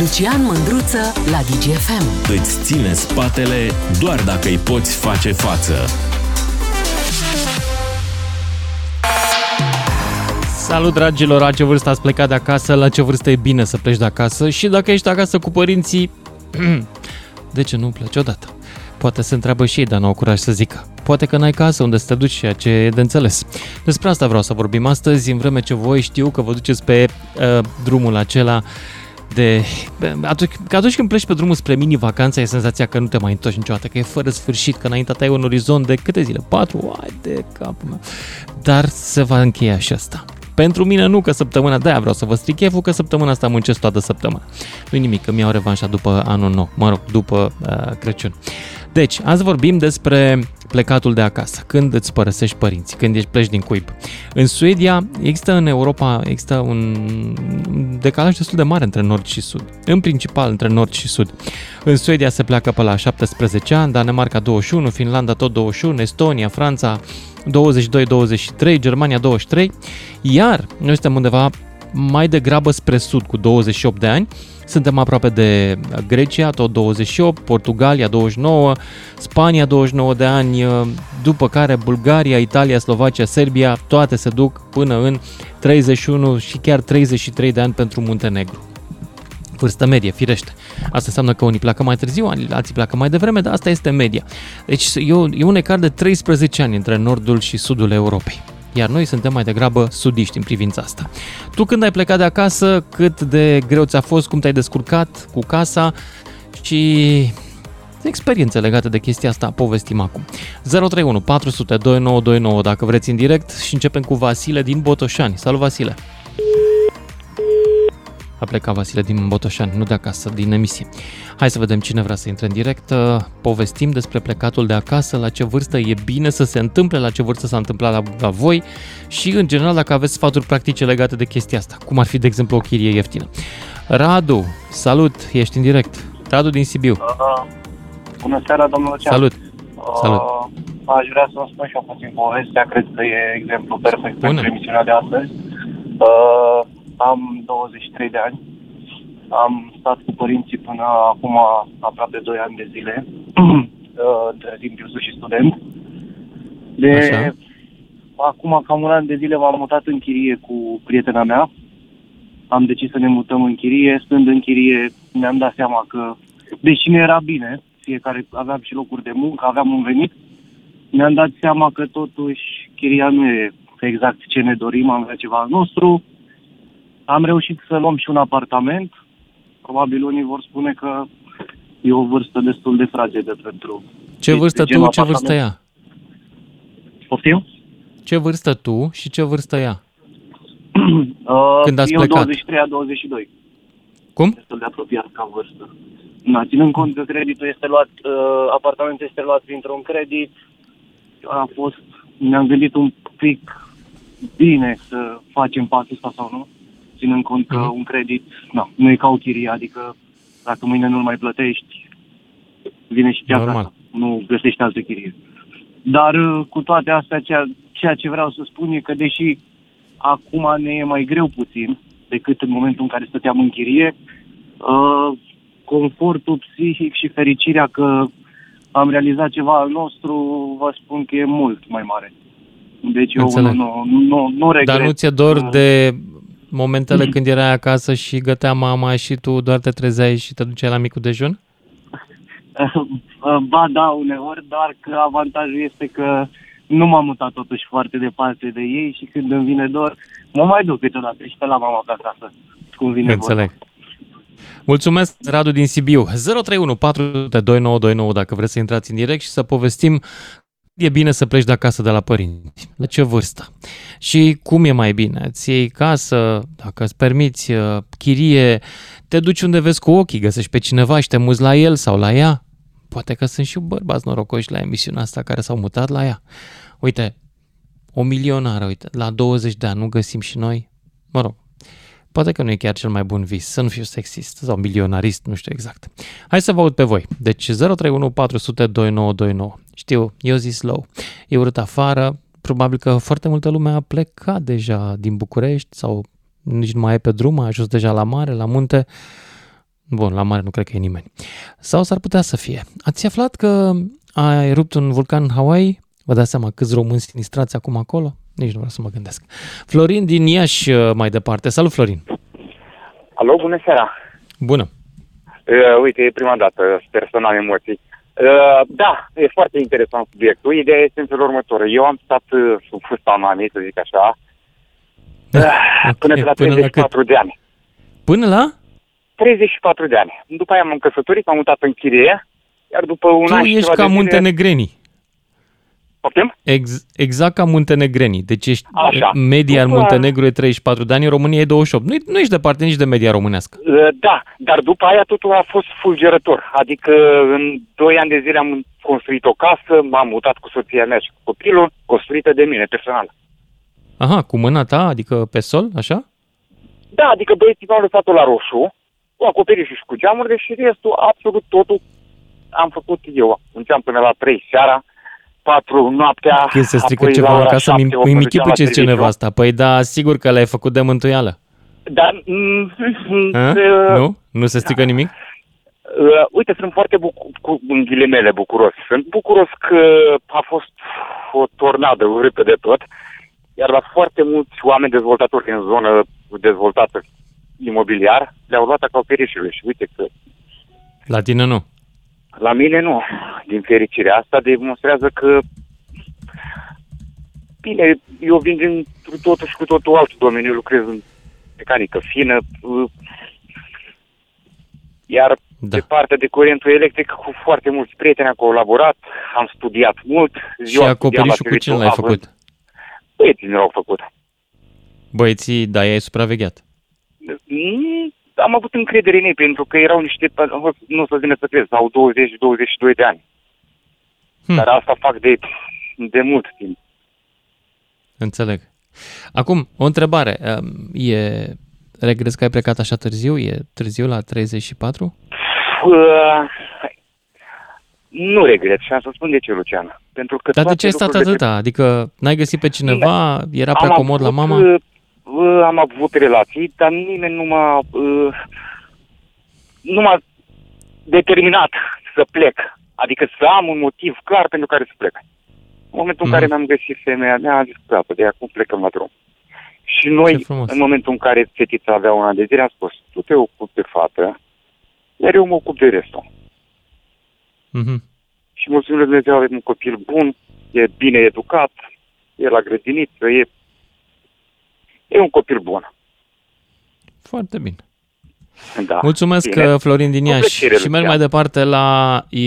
Lucian Mândruță la DGFM. Îți ține spatele doar dacă îi poți face față. Salut dragilor, la ce vârstă ați plecat de acasă, la ce vârstă e bine să pleci de acasă și dacă ești acasă cu părinții, de ce nu pleci odată? Poate se întreabă și ei, dar nu au curaj să zică. Poate că n-ai casă unde să te duci, ceea ce e de înțeles. Despre asta vreau să vorbim astăzi, în vreme ce voi știu că vă duceți pe uh, drumul acela de... Atunci, că atunci când pleci pe drumul spre mini-vacanță, ai senzația că nu te mai întorci niciodată, că e fără sfârșit, că înainte ai un orizont de câte zile? Patru? Ai de capul meu. Dar se va încheia și asta. Pentru mine nu, că săptămâna, de-aia vreau să vă stric cheful, că săptămâna asta muncesc toată săptămâna. nu nimic, că mi-au revanșa după anul nou, mă rog, după uh, Crăciun. Deci, azi vorbim despre plecatul de acasă, când îți părăsești părinții, când ești pleci din cuib. În Suedia există în Europa există un decalaj destul de mare între nord și sud, în principal între nord și sud. În Suedia se pleacă pe la 17 ani, Danemarca 21, Finlanda tot 21, Estonia, Franța 22-23, Germania 23, iar noi suntem undeva mai degrabă spre sud cu 28 de ani, suntem aproape de Grecia, tot 28, Portugalia 29, Spania 29 de ani, după care Bulgaria, Italia, Slovacia, Serbia, toate se duc până în 31 și chiar 33 de ani pentru Muntenegru. Vârstă medie, firește. Asta înseamnă că unii pleacă mai târziu, alții pleacă mai devreme, dar asta este media. Deci e un, e un ecart de 13 ani între nordul și sudul Europei iar noi suntem mai degrabă sudiști în privința asta. Tu când ai plecat de acasă, cât de greu ți-a fost, cum te-ai descurcat cu casa și experiențe legate de chestia asta povestim acum. 031 400 2929 dacă vreți în direct și începem cu Vasile din Botoșani. Salut Vasile! A plecat Vasile din Botoșani, nu de acasă, din emisie. Hai să vedem cine vrea să intre în direct. Uh, povestim despre plecatul de acasă, la ce vârstă e bine să se întâmple, la ce vârstă s-a întâmplat la, la voi și, în general, dacă aveți sfaturi practice legate de chestia asta, cum ar fi, de exemplu, o chirie ieftină. Radu, salut, ești în direct. Radu din Sibiu. Uh, bună seara, domnul Lucian. Salut. Salut. Uh, aș vrea să vă spun și eu puțin povestea, cred că e exemplu perfect Bună. pentru emisiunea de astăzi. Uh, am 23 de ani. Am stat cu părinții până acum aproape 2 ani de zile, de timp eu și student. De Așa. acum cam un an de zile m-am mutat în chirie cu prietena mea. Am decis să ne mutăm în chirie. Stând în chirie, mi-am dat seama că, deși nu era bine, fiecare aveam și locuri de muncă, aveam un venit, mi-am dat seama că totuși chiria nu e exact ce ne dorim, am vrea ceva al nostru. Am reușit să luăm și un apartament. Probabil unii vor spune că e o vârstă destul de fragedă pentru... Ce vârstă tu, ce vârstă ea? Poftim? Ce vârstă tu și ce vârstă ea? uh, Când ați eu plecat? 23 a 22. Cum? Destul de apropiat ca vârstă. Na, ținând cont că creditul este luat, uh, apartamentul este luat printr-un credit, a fost, ne-am gândit un pic bine să facem pasul ăsta sau nu ținând cont că mhm. un credit na, nu e ca o chirie, adică dacă mâine nu-l mai plătești, vine și piața nu găsești altă chirie. Dar uh, cu toate astea, ceea, ceea ce vreau să spun e că deși acum ne e mai greu puțin decât în momentul în care stăteam în chirie, uh, confortul psihic și fericirea că am realizat ceva al nostru, vă spun că e mult mai mare. Deci eu nu, nu, nu, nu regret. Dar nu ți-e dor de momentele când erai acasă și gătea mama și tu doar te trezeai și te duceai la micul dejun? Ba da, uneori, dar că avantajul este că nu m-am mutat totuși foarte departe de ei și când îmi vine dor, mă mai duc câteodată și pe la mama pe acasă, cum vine Înțeleg. Vorba. Mulțumesc, Radu din Sibiu. 031 42929 dacă vreți să intrați în direct și să povestim e bine să pleci de acasă de la părinți? La ce vârstă? Și cum e mai bine? Îți iei casă, dacă îți permiți uh, chirie, te duci unde vezi cu ochii, găsești pe cineva și te muzi la el sau la ea? Poate că sunt și bărbați norocoși la emisiunea asta care s-au mutat la ea. Uite, o milionară, uite, la 20 de ani nu găsim și noi? Mă rog, Poate că nu e chiar cel mai bun vis, să nu fiu sexist sau milionarist, nu știu exact. Hai să vă aud pe voi. Deci 031 400 2929. Știu, eu zis slow. E urât afară, probabil că foarte multă lume a plecat deja din București sau nici nu mai e pe drum, a ajuns deja la mare, la munte. Bun, la mare nu cred că e nimeni. Sau s-ar putea să fie. Ați aflat că a erupt un vulcan în Hawaii? Vă dați seama câți români sinistrați acum acolo? Nici nu vreau să mă gândesc. Florin din Iași uh, mai departe. Salut, Florin! Alo, bună seara! Bună! Uh, uite, e prima dată, sper să n-am emoții. Uh, da, e foarte interesant subiectul. Ideea este în felul următor. Eu am stat uh, sub fusta mamei, să zic așa, Da, uh, ok, până de la până la 34 cât? de ani. Până la? 34 de ani. După aia m-am căsătorit, m-am mutat în chirie, iar după un Tu an și ești ceva ca de zile- muntenegrenii. Poftim? Ex- exact ca muntenegrenii. Deci ești, Așa. media în După- Muntenegru e 34 de ani, în România e 28. Nu, nu ești departe nici de media românească. Uh, Da, dar după aia totul a fost fulgerător. Adică în 2 ani de zile am construit o casă, m-am mutat cu soția mea și cu copilul, construită de mine personal. Aha, cu mâna ta, adică pe sol, așa? Da, adică băieții mi-au lăsat-o la roșu, cu acoperișul și cu geamurile și restul, absolut totul, am făcut eu. Începeam până la 3 seara, 4 noaptea, Când se strică apoi la ceva ora acasă, 7, mi- 8 îmi mă închipui duceam ce la zice serviciu. nevasta. Păi da, sigur că l-ai făcut de mântuială. Dar, mm, mm, A? uh, Nu? Nu se strică nimic? Uh, uite, sunt foarte bucu- cu, în ghilimele bucuros. Sunt bucuros că a fost o tornadă urâtă de tot, iar la foarte mulți oameni dezvoltatori în zonă dezvoltată imobiliar le-au luat acoperișurile și uite că La tine nu. La mine nu. Din fericire asta demonstrează că bine, eu vin din totul și cu totul alt domeniu, eu lucrez în mecanică fină, uh, iar Da. pe partea de curentul electric cu foarte mulți prieteni am colaborat, am studiat mult. Și ziua studiam la acoperișul cu serviciu, cine l-ai având- făcut? Băieții mi l-au făcut. Băieții, da, i-ai supravegheat. Mm, Am avut încredere în ei, pentru că erau niște, nu o să vină să crezi, au 20-22 de ani. Hm. Dar asta fac de, de mult timp. Înțeleg. Acum, o întrebare. Um, E... Regret că ai plecat așa târziu? E târziu la 34? Uh, nu regret și am să spun de ce, Lucian. Pentru că Dar de toate ce ai stat lucrurile atâta? Adică n-ai găsit pe cineva? Era prea Am comod la avut, mama? Uh, uh, am avut relații, dar nimeni nu m-a, uh, nu m-a determinat să plec. Adică să am un motiv clar pentru care să plec. În momentul Mhm. în care mi-am găsit femeia mea, am zis, gata, de acum plecăm la drum. Și noi, Ce frumos. în momentul în care fetița avea un an de zile, am spus, tu te ocupi de fată, iar eu mă ocup de restul. Mhm. Și mulțumim lui Dumnezeu, avem un copil bun, e bine educat, e la grădiniță, e, e un copil bun. Foarte bine. Da. Mulțumesc, Bine. Florin din Cu Iași. plăcere, Și merg Lucian. mai departe la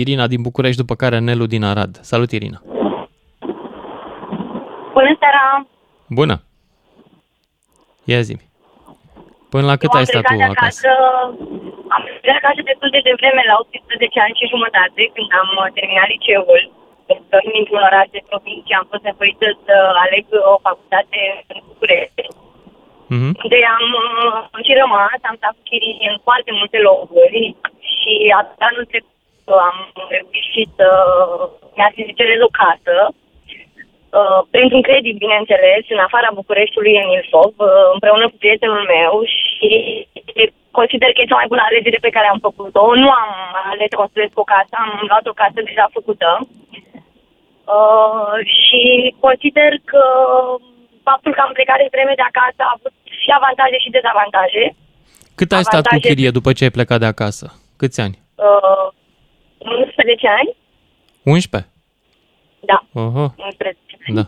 Irina din București, după care Nelu din Arad. Salut, Irina. Bună seara! Bună. Ia zi Până la cât Eu ai am stat tu plecat de acasă? Am plecat acasă destul de devreme, la 18 ani și jumătate, când am uh, terminat liceul. Pentru că fiind într-un oraș de provincie, am fost nevoită să aleg o facultate în București. Mhm. Unde am uh, și rămas, am stat cu chirii în foarte multe locuri și atât anul trecut am reușit să mi-a cerez o casă Uh, printr-un credit, bineînțeles, în afara Bucureștiului, în Ilfov, uh, împreună cu prietenul meu și consider că e cea mai bună alegere pe care am făcut-o. Nu am ales să construiesc o casă, am luat o casă deja făcută uh, și consider că faptul că am plecat de vreme de acasă a avut și avantaje și dezavantaje. Cât ai stat cu Avantaje- chirie după ce ai plecat de acasă? Câți ani? Uh, 11 ani? 11? Da, Oho, 11 ani. da.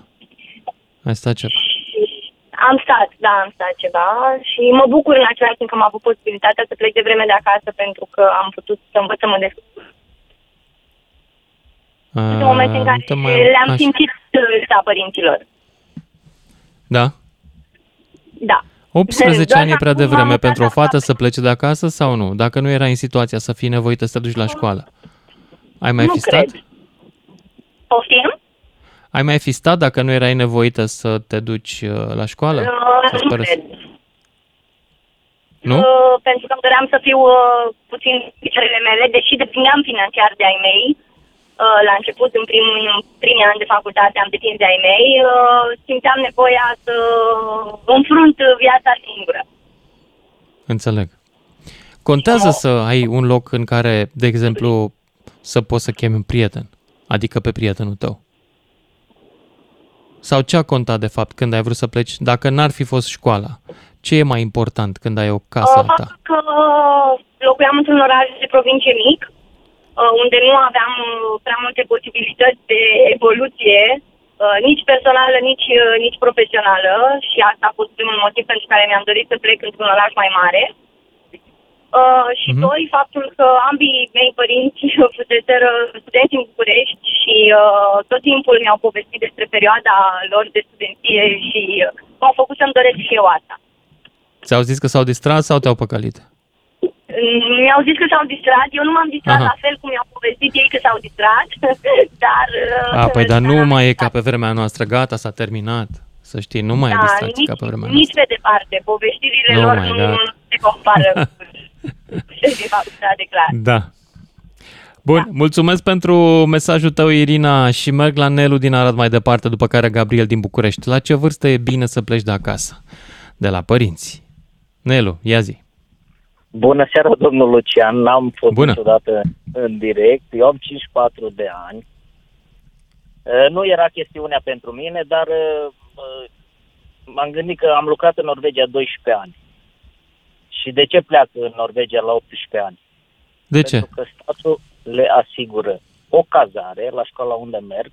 Ai stat ceva. Și am stat, da, am stat ceva și mă bucur în același timp că am avut posibilitatea să plec de vreme de acasă pentru că am putut să învăț să mă descurc. În momente în care uite, mai- le-am așa. simțit lipsa părinților. Da? Da. 18 Doar ani e că prea acum devreme am pentru o mutat fată aproape. să plece de acasă sau nu? Dacă nu erai în situația să fii nevoită să te duci la școală. Ai mai nu fi stat? cred. Poftim? Ai mai fi stat dacă nu erai nevoită să te duci uh, la școală? Uh, Să-ți nu părăsi- cred. Nu? Uh, pentru că îmi doream să fiu uh, puțin picioarele mele, deși depindeam financiar de ai mei. Uh, la început, în primul, în primii ani de facultate, am depins de ai mei. Uh, simțeam nevoia să înfrunt viața singură. Înțeleg. Contează să ai un loc în care, de exemplu, să poți să chemi un prieten, adică pe prietenul tău. Sau ce a contat de fapt când ai vrut să pleci, dacă n-ar fi fost școala? Ce e mai important când ai o casă a ta? Că locuiam într-un oraș de provincie mic, uh, unde nu aveam uh, prea multe posibilități de evoluție, uh, nici personală, nici, nici profesională și asta a fost primul motiv pentru care mi-am dorit să plec într-un oraș mai mare. Uh, și uh-huh. doi, faptul că ambii mei părinți fuseseră studenți în București și uh, tot timpul mi-au povestit despre perioada lor de studenție și uh, m-au făcut să-mi doresc și eu asta. Ți-au zis că s-au distrat sau te-au păcălit? Mi-au zis că s-au distrat, eu nu m-am distrat Aha. la fel cum mi-au povestit ei că s-au distrat, dar... Uh, A, păi dar nu mai e ca pe vremea noastră, gata, s-a terminat. Să știi, nu mai da, e distracție nici, ca pe vremea nici noastră. Nici pe departe, povestirile nu lor mai, nu da. se compară de clar. Da. Bun, da. mulțumesc pentru mesajul tău, Irina, și merg la Nelu din Arad mai departe, după care Gabriel din București. La ce vârstă e bine să pleci de acasă? De la părinți. Nelu, ia zi. Bună seara, domnul Lucian. N-am fost Bună. niciodată în direct. Eu am 54 de ani. Nu era chestiunea pentru mine, dar m-am gândit că am lucrat în Norvegia 12 ani. Și de ce pleacă în Norvegia la 18 ani? De ce? Pentru că statul le asigură o cazare la școala unde merg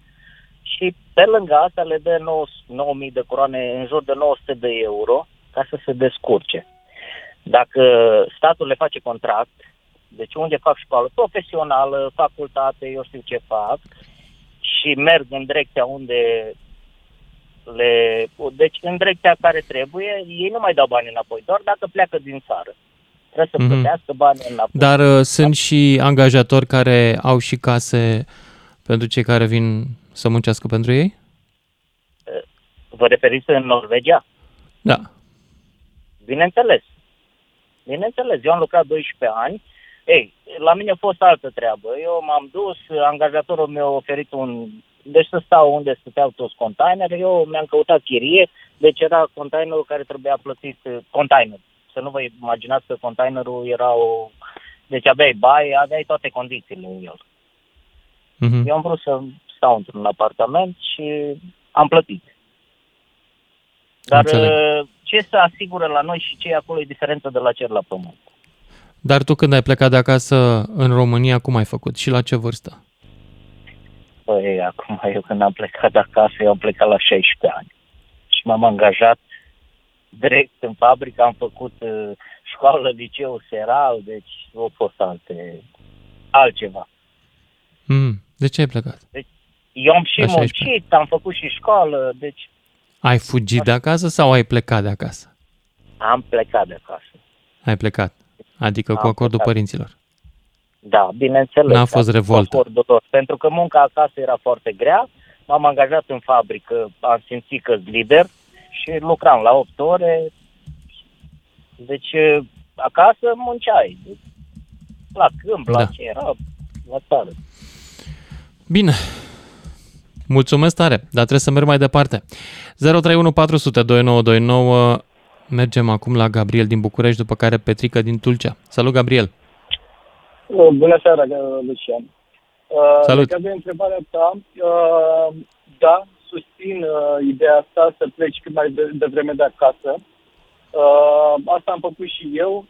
și pe lângă asta le dă 9.000 de coroane, în jur de 900 de euro, ca să se descurce. Dacă statul le face contract, deci unde fac școală profesională, facultate, eu știu ce fac, și merg în direcția unde le, deci în direcția care trebuie, ei nu mai dau bani înapoi, doar dacă pleacă din țară. Trebuie să mm-hmm. plătească bani înapoi. Dar uh, sunt și angajatori care au și case pentru cei care vin să muncească pentru ei? Uh, vă referiți în Norvegia? Da. Bineînțeles. Bineînțeles, eu am lucrat 12 ani. Ei, la mine a fost altă treabă. Eu m-am dus, angajatorul mi-a oferit un deci să stau unde stăteau toți containerele, eu mi-am căutat chirie, deci era containerul care trebuia plătit, uh, container. Să nu vă imaginați că containerul era o... Deci aveai baie, aveai toate condițiile în el. Uh-huh. Eu am vrut să stau într-un apartament și am plătit. Dar Înțeleg. Uh, ce se asigură la noi și ce e acolo e diferență de la cer la pământ. Dar tu când ai plecat de acasă în România, cum ai făcut și la ce vârstă? Păi, acum eu când am plecat de acasă, eu am plecat la 16 ani. Și m-am angajat direct în fabrică, am făcut uh, școală, liceu, seral, deci au fost alte, altceva. Mm, de ce ai plecat? Deci, eu am și la muncit, 16. am făcut și școală, deci... Ai fugit de acasă sau ai plecat de acasă? Am plecat de acasă. Ai plecat, adică am cu acordul plecat. părinților. Da, bineînțeles. N-a fost revoltă. Pentru că munca acasă era foarte grea, m-am angajat în fabrică, am simțit că lider și lucram la 8 ore. Deci acasă munceai. La câmp, la da. ce era, la țară. Bine. Mulțumesc tare, dar trebuie să merg mai departe. 031 400 2929 Mergem acum la Gabriel din București, după care Petrica din Tulcea. Salut, Gabriel! Uh, bună seara, Lucian. Uh, Salut. Legat de întrebarea ta, uh, da, susțin ideea asta să pleci cât mai devreme de, de acasă. Asta am făcut și eu.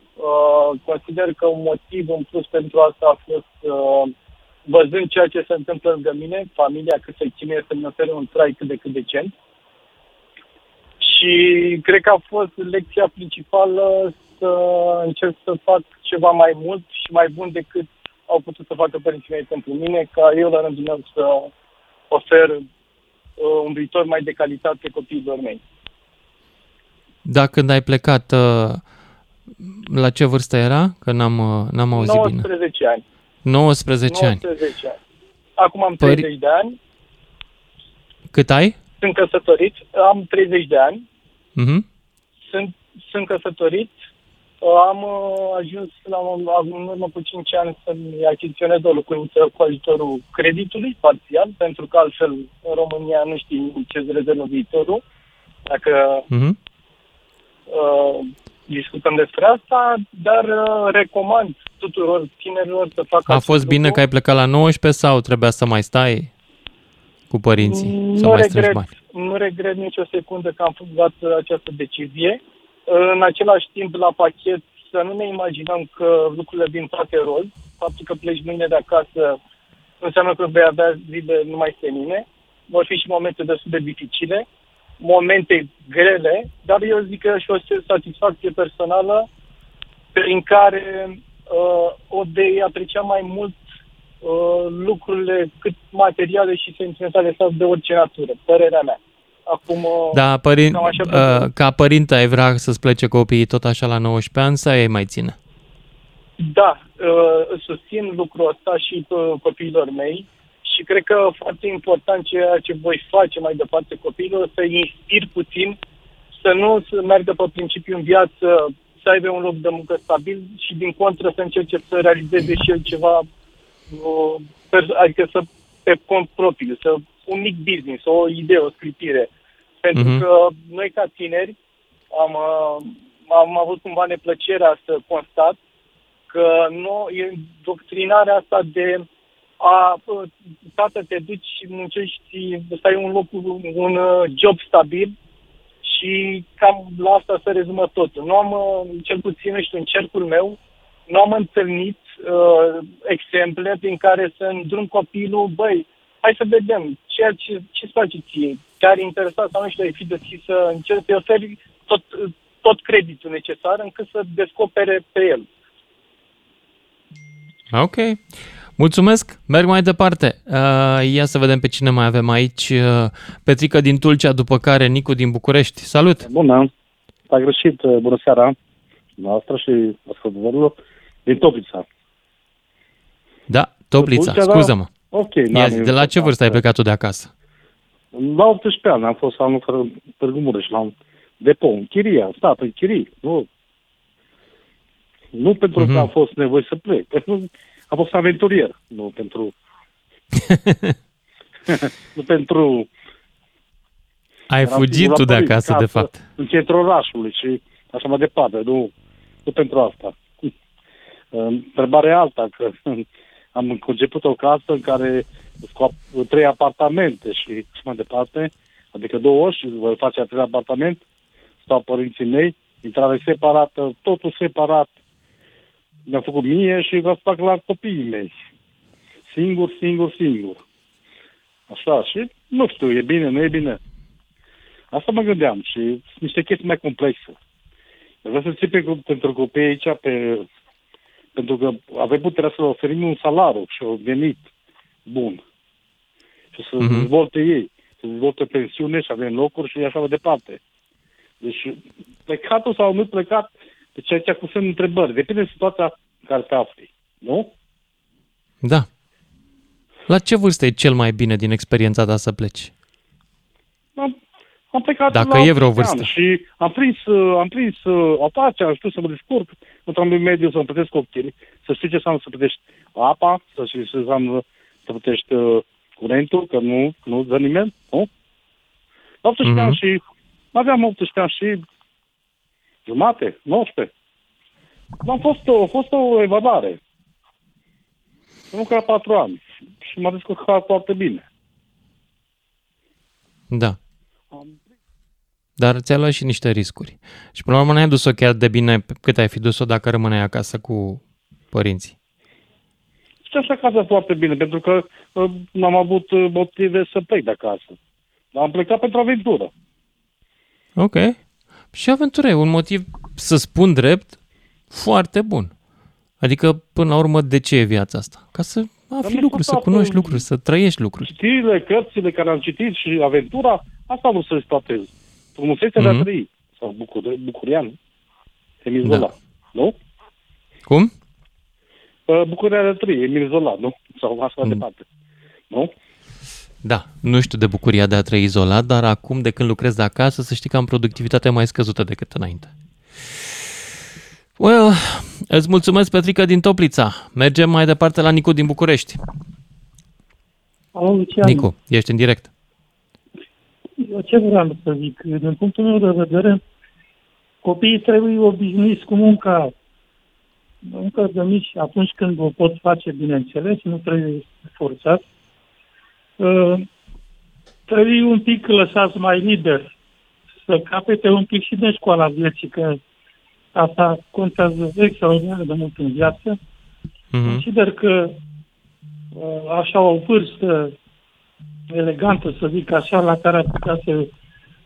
Consider că un motiv în plus pentru asta a fost văzând ceea ce se întâmplă lângă mine, familia cât se chinuie să-mi ofere un trai cât de cât decent. Și cred că a fost lecția principală să încerc să fac ceva mai mult și mai bun decât au putut să facă părinții mei pentru mine, ca eu la rândul meu să ofer uh, un viitor mai de calitate copiilor mei. Da, când ai plecat, uh, la ce vârstă era? Că n-am, uh, n-am auzit 19 bine. ani. 19 ani. 19 ani. Acum am 30 Pări... de ani. Cât ai? Sunt căsătorit, am 30 de ani. Uh-huh. Sunt, sunt căsătorit, am uh, ajuns la un, în urmă cu 5 ani să-mi achiziționez o locuință cu ajutorul creditului parțial, pentru că altfel în România nu știi ce îți rezervă viitorul. Dacă uh-huh. uh, discutăm despre asta, dar uh, recomand tuturor tinerilor să facă A fost bine că ai plecat la 19 sau trebuia să mai stai cu părinții? Nu mai regret, bani? nu regret nicio secundă că am luat această decizie. În același timp, la pachet, să nu ne imaginăm că lucrurile vin toate roz. Faptul că pleci mâine de acasă înseamnă că vei avea zile numai senine. Vor fi și momente destul de dificile, momente grele, dar eu zic că și o satisfacție personală prin care uh, o de aprecia mai mult uh, lucrurile cât materiale și sentimentale sau de orice natură, părerea mea. Acum, uh, da, părin- uh, ca părinte ai vrea să-ți plece copiii tot așa la 19 ani sau ei mai ține? Da, uh, susțin lucrul ăsta și uh, copiilor mei și cred că foarte important ceea ce voi face mai departe copiilor, să inspir puțin, să nu să meargă pe principiu în viață, să aibă un loc de muncă stabil și din contră să încerce să realizeze și el ceva, uh, adică să pe cont propriu, să un mic business, o idee, o scripire. Pentru uh-huh. că noi ca tineri am, uh, am avut cumva neplăcerea să constat că nu, e doctrinarea asta de a, tată, te duci și muncești, să ai un loc, un uh, job stabil și cam la asta se rezumă totul. Nu am, uh, cel puțin, știu, în cercul meu, nu am întâlnit uh, exemple prin care să îndrum copilul, băi, hai să vedem ceea ce, ce-ți face ție, chiar interesat sau nu știu, ai fi de să încerci să oferi tot, tot creditul necesar încât să descopere pe el. Ok. Mulțumesc, merg mai departe. Uh, ia să vedem pe cine mai avem aici. Uh, Petrica din Tulcea, după care Nicu din București. Salut! Bună! S-a greșit. Uh, bună seara noastră și ascultătorilor din Toplița. Da, Toplița, Tulcea, da. scuză-mă. Da? Ok. Ia zi, de la ce vârstă ai plecat tu de acasă? La 18 ani am fost anul fără Târgu Mureș, la un depou, în chiria, stat în chirii. Nu, nu pentru uh-huh. că mhm. am fost nevoie să plec. Am fost aventurier, nu pentru... nu pentru... Ai fugit tu de acasă, de fapt. În centrul orașului și așa mai departe. Nu, nu pentru asta. Întrebarea alta, că am conceput o casă în care cu trei apartamente și așa mai departe, adică două și voi face a treilea apartament, stau părinții mei, intrare separată, totul separat, mi-a făcut mie și vă fac la copiii mei. Singur, singur, singur. Așa, și nu știu, e bine, nu e bine. Asta mă gândeam și sunt niște chestii mai complexe. Vreau să țipe pentru copii aici, pe, pentru că avem puterea să oferim un salariu și un venit bun. Și să mm-hmm. dezvolte ei, să dezvolte pensiune și avem locuri și așa mai departe. Deci plecatul sau nu plecat, deci aici cu semn întrebări. Depinde de situația în care te afli. Nu? Da. La ce vârstă e cel mai bine din experiența ta să pleci? Am, am plecat Dacă la e vreo vârstă. Și am prins, uh, am prins uh, apace, am știut să mă descurc într-un mediu, să-mi plătesc copchii, să știi ce înseamnă să plătești apa, să știi ce înseamnă să plătești uh, curentul, că nu, nu dă nimeni, nu? 18 mm-hmm. ani și aveam 18 ani și jumate, 19. Am fost, a fost o evadare. Nu ca patru ani. Și m-a descurcat foarte bine. Da. Dar ți-a luat și niște riscuri. Și până la urmă n-ai dus-o chiar de bine cât ai fi dus-o dacă rămâneai acasă cu părinții. Și așa acasă foarte bine, pentru că uh, n-am avut uh, motive să plec de acasă. Am plecat pentru aventură. Ok. Și aventura e un motiv, să spun drept, foarte bun. Adică, până la urmă, de ce e viața asta? Ca să afli lucruri, să cunoști lucruri, să trăiești lucruri. Știrile, cărțile care am citit și aventura, asta vreau să exploatez. Frumusețea mm-hmm. de a mhm. trăi. Sau bucur, bucurian. Emil da. Zola. Nu? Cum? Bucuria de a trăi, Emil Zola, nu? Sau așa mm. departe. Nu? Da, nu știu de bucuria de a trăi izolat, dar acum de când lucrez de acasă să știi că am productivitatea mai scăzută decât înainte. Well, îți mulțumesc, Petrica din Toplița. Mergem mai departe la Nicu din București. Alo, Lucian. Nicu, ești în direct. Eu ce vreau să zic? Din punctul meu de vedere, copiii trebuie obișnuiți cu munca încă de mici, atunci când o pot face, bineînțeles, nu trebuie forțat. Uh, trebuie un pic lăsați mai liber, să capete un pic și de școala vieții, că asta contează extraordinar de mult în viață. Uh-huh. Consider că uh, așa o vârstă elegantă, să zic așa, la care ar putea să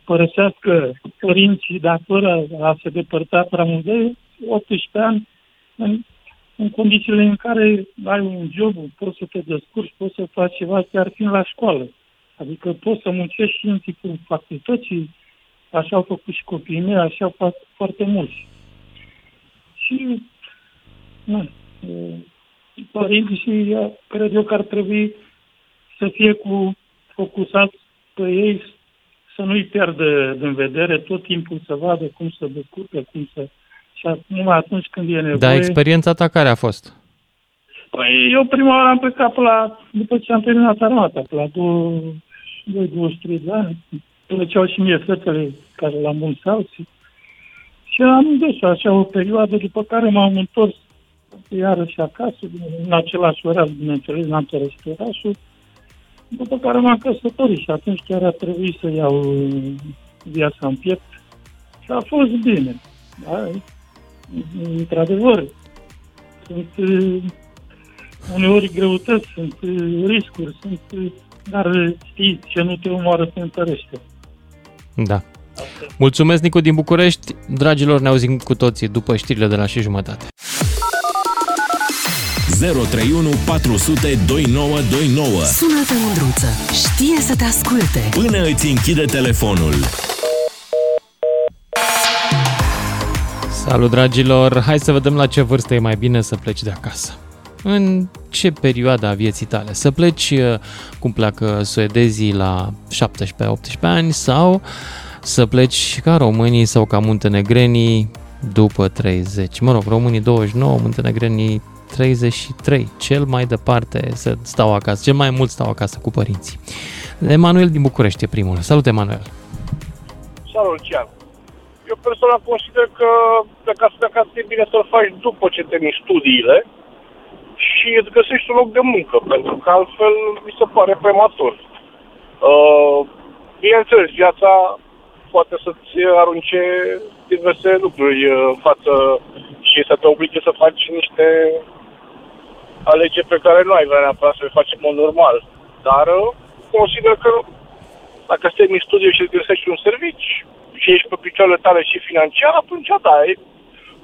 părăsească părinții, dar fără a se depărta prea mult de 18 ani, în, în condițiile în care ai un job, poți să te descurci, poți să faci ceva chiar fiind la școală. Adică poți să muncești și în tipul facultății, așa au făcut și copiii mei, așa fac foarte mulți. Și, nu, părinții cred eu că ar trebui să fie cu focusați pe ei, să nu-i pierdă din vedere, tot timpul să vadă cum să descurcă, cum să... Și numai atunci când e nevoie... Dar experiența ta care a fost? Păi eu prima oară am plecat pe la, după ce am terminat armata, pe la 23 de ani, plăceau și mie fetele care la mulți alții. Și am dus așa o perioadă, după care m-am întors iarăși acasă, în același oraș, bineînțeles, n-am părăsit orașul, după care m-am căsătorit și atunci chiar a trebuit să iau viața în piept și a fost bine. Da? Într-adevăr, sunt uneori greutăți, sunt riscuri, sunt, dar știi, ce nu te omoară te întărește. Da. Mulțumesc, Nicu, din București. Dragilor, ne auzim cu toții după știrile de la și jumătate. 031 400 2929 Sună-te, Mândruță. Știe să te asculte. Până îți închide telefonul. Salut, dragilor! Hai să vedem la ce vârstă e mai bine să pleci de acasă. În ce perioadă a vieții tale? Să pleci uh, cum pleacă suedezii la 17-18 ani sau să pleci ca românii sau ca muntenegrenii după 30. Mă rog, românii 29, muntenegrenii 33. Cel mai departe să stau acasă, cel mai mult stau acasă cu părinții. Emanuel din București e primul. Salut, Emanuel! Salut, Lucian! Eu personal consider că de acasă de acasă e bine să-l faci după ce termini studiile și îți găsești un loc de muncă, pentru că altfel mi se pare prematur. Uh, bineînțeles, viața poate să-ți arunce diverse lucruri în față și să te oblige să faci niște alegeri pe care nu ai vrea neapărat să le faci în mod normal. Dar uh, consider că dacă termini studiul și îți găsești un servici și ești pe picioarele tale și financiar, atunci da, ai,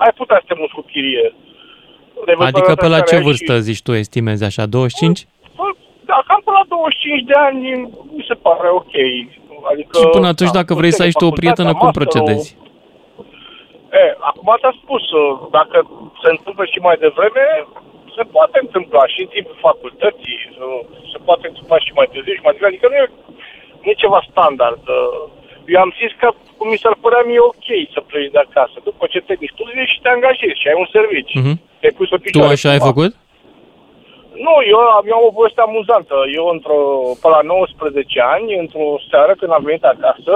ai putea să te muți cu chirie. Adică pe la ce vârstă și... zici tu, estimezi așa, 25? Da, cam până la 25 de ani mi se pare ok. Adică, și până atunci, da, dacă vrei să ai tu o prietenă, cum procedezi? E, acum ți-am spus, dacă se întâmplă și mai devreme, se poate întâmpla și în timpul facultății, se poate întâmpla și mai târziu și mai târziu, adică nu e, nu e ceva standard. Eu am zis că cum mi s-ar părea mie ok să pleci de acasă, după ce te studiezi și te angajezi și ai un serviciu. Uh-huh. Te-ai pus Tu așa ai făcut? Nu, eu, eu am o poveste amuzantă. Eu, într-o, pe la 19 ani, într-o seară, când am venit acasă,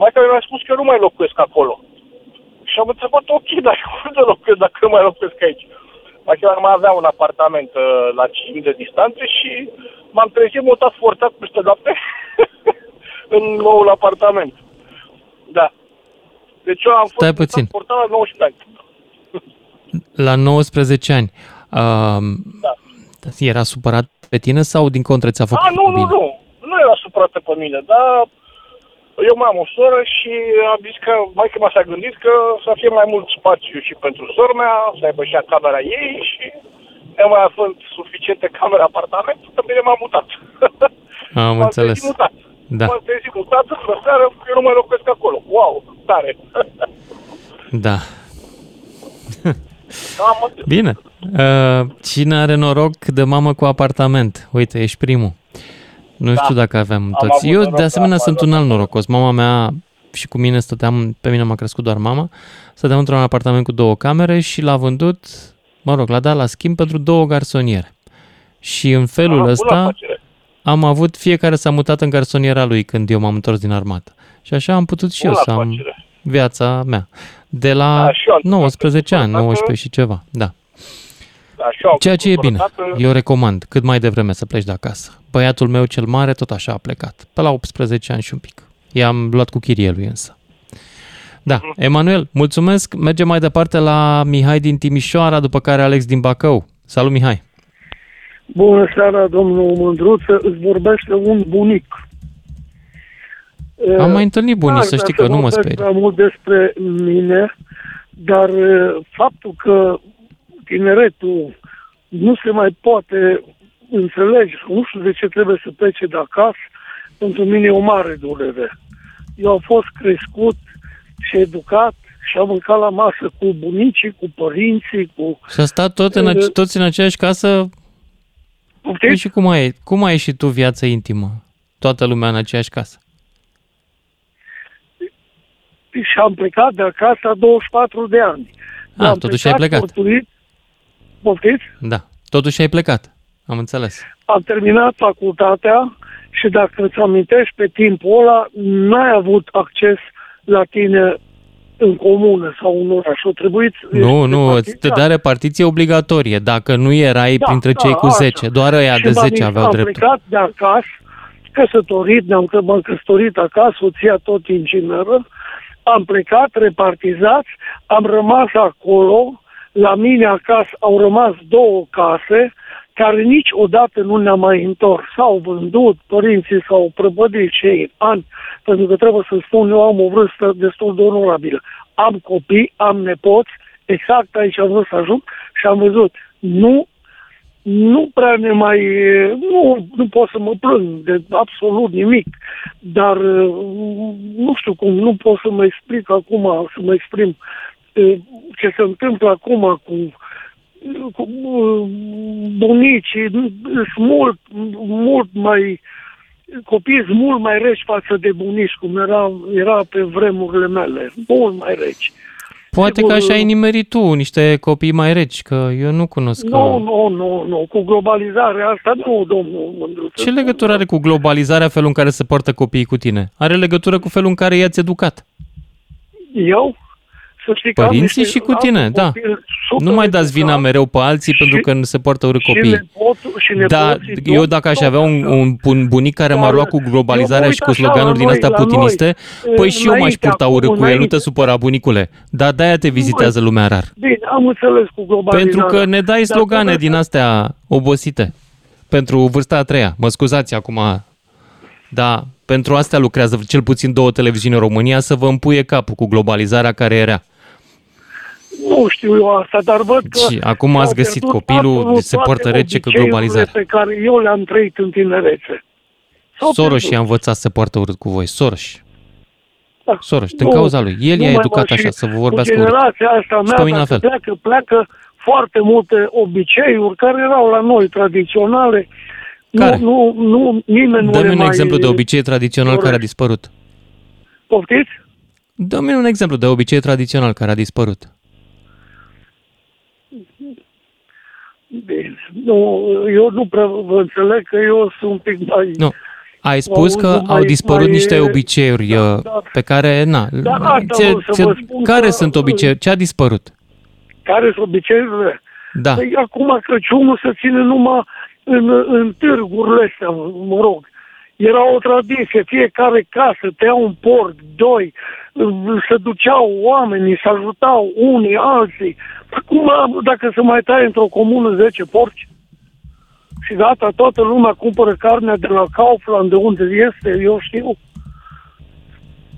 mai care mi-a spus că eu nu mai locuiesc acolo. Și am întrebat, ok, dar unde locuiesc dacă nu mai locuiesc aici? Mai mai avea un apartament uh, la 5 de distanțe și m-am trezit mutat forțat peste noapte în noul apartament. Da. Deci eu am fost Stai puțin. portat la 19 ani. La 19 ani. Uh, da. Era supărat pe tine sau din contră ți-a făcut A, nu, bine? nu, nu. Nu era supărat pe mine, dar eu mai am o soră și am zis că mai că s-a gândit că să fie mai mult spațiu și pentru sora mea, să aibă și camera ei și eu mai având suficiente camere apartament, că bine m-am mutat. Am m-am înțeles. Mutat. Da. M-am trezit mutat, într seară, eu nu mai locuiesc acolo. Wow, tare! da. Bine. Uh, cine are noroc de mamă cu apartament? Uite, ești primul. Nu da. știu dacă aveam toți. Eu, de asemenea, sunt un alt norocos. Mama mea și cu mine stăteam, pe mine m-a crescut doar mama, stăteam într-un apartament cu două camere și l-a vândut, mă rog, l-a dat la schimb pentru două garsoniere. Și în felul Aha, ăsta am avut, fiecare s-a mutat în garsoniera lui când eu m-am întors din armată. Și așa am putut și bună eu să am viața mea. De la Da, și eu am 19 ani, tată. 19 și ceva, da. Da, și eu am Ceea ce e făcut bine. odată. Eu recomand cât mai devreme să pleci de acasă. Băiatul meu cel mare tot așa a plecat, pe la 18 ani și un pic. I-am luat cu chirie lui însă. Da, Mhm. Emanuel, mulțumesc. Mergem mai departe la Mihai din Timișoara, după care Alex din Bacău. Salut, Mihai. Bună seara, domnul Mândruță, îți vorbește un bunic. Am mai întâlnit bunii, N-aș să vrea știi că nu mă vorbesc sperie. prea mult despre mine, dar eh, faptul că tineretul nu se mai poate înțelege, nu știu de ce trebuie să plece de acasă, pentru mine e o mare durere. Eu am fost crescut și educat și am mâncat la masă cu bunicii, cu părinții, cu... Și a stat tot în, ace- toți în aceeași casă. Păi și cum ai, cum ai ieșit tu viața intimă? Toată lumea în aceeași casă. și am plecat de acasă la 24 de ani. Ah, Am totuși ai plecat. Mărturit, poftiți? Da. Totuși ai plecat. Am înțeles. Am terminat facultatea și dacă îți amintești pe timpul ăla, n-ai avut acces la tine în comună sau în oraș. O trebuit Nu, nu, îți te dea repartiție obligatorie. Dacă nu erai Da, printre da, cei cu așa. 10, doar ăia Și de m-am 10 aveau am dreptul. plecat de acasă, căsătorit, ne-am că m-am căsătorit acasă, soția tot ingineră, am plecat, repartizați, am rămas acolo, la mine acasă au rămas două case, care niciodată nu ne-am mai întors. S-au vândut, părinții s-au prăbădit și ei ani, pentru că trebuie să spun, eu am o vârstă destul de onorabilă. Am copii, am nepoți, exact aici am vrut să ajung și am văzut, nu nu prea ne mai... Nu, nu pot să mă plâng de absolut nimic, dar nu știu cum, nu pot să mă explic acum, să mă exprim eh, ce se întâmplă acum cu, cu eh, bunicii, sunt mult, mult mai copiii sunt mult mai reci față de bunici, cum era, era pe vremurile mele, mult mai reci. Poate că așa ai nimerit tu niște copii mai reci, că eu nu cunosc. Nu, nu, nu, nu, cu globalizarea asta, nu, domnul Mândruță. Ce legătură are cu globalizarea felul în care se poartă copiii cu tine? Are legătură cu felul în care i-ați educat. Eu? Să știi că am Părinții niște- și cu am tine, un da. copil super Nu mai dați vina educat mereu pe alții pentru că nu se poartă urât și copiii. nepotul- și Da, nepoții eu tot- dacă aș tot avea un, așa. un, un bunic care m-a Dar luat cu globalizarea eu mă și cu uit așa la sloganuri din noi, astea la noi, putiniste, păi și eu m-aș înainte, purta acum, urât cu el, nu te înainte. supăra bunicule. Dar de-aia te vizitează lumea rar. Bine, am înțeles cu globalizarea. Pentru că ne dai Dar slogane trebuie din să- astea obosite. Pentru vârsta a treia. Mă scuzați acum. Da, pentru astea lucrează cel puțin două televiziuni în România să vă împuie capul cu globalizarea care era. Nu știu eu asta, dar văd că... Și acum s-au ați găsit pierdut copilul, absolut se toate poartă rece că obiceiurile globalizarea. pe care eu le-am trăit în tinerețe. S-au Soros pierdut. și-a învățat să se poartă urât cu voi. Soros. Da. Soros, din Nu, cauza lui. El nu i-a mai educat mă- și așa, să vă vorbească cu urât. generația asta Și mea, pe mine la dacă fel. pleacă, pleacă foarte multe obiceiuri care erau la noi tradiționale. Care? Nu, nu, nu, nimeni nu Dă-mi le un mai... exemplu de obicei tradițional care a dorește. dispărut. Poftiți? Dă-mi un exemplu de obicei tradițional care a dispărut. Bine. Nu, eu nu prea vă înțeleg că eu sunt un pic mai... Nu. Ai spus Au- că mai- au dispărut mai- niște obiceiuri da, uh, da. pe care, na, Da, asta ție- vreau să ție- vă spun care că- sunt obiceiuri? Ce a dispărut? Care sunt obiceiurile? Da. Păi acum Crăciunul se ține numai în, în târgurile astea, mă rog. Era o tradiție, fiecare casă tăia un porc, doi, se duceau oamenii, se ajutau unii, alții. Acum, dacă se mai taie într-o comună 10 porci, și gata, toată lumea cumpără carnea de la Kaufland, de unde este, eu știu.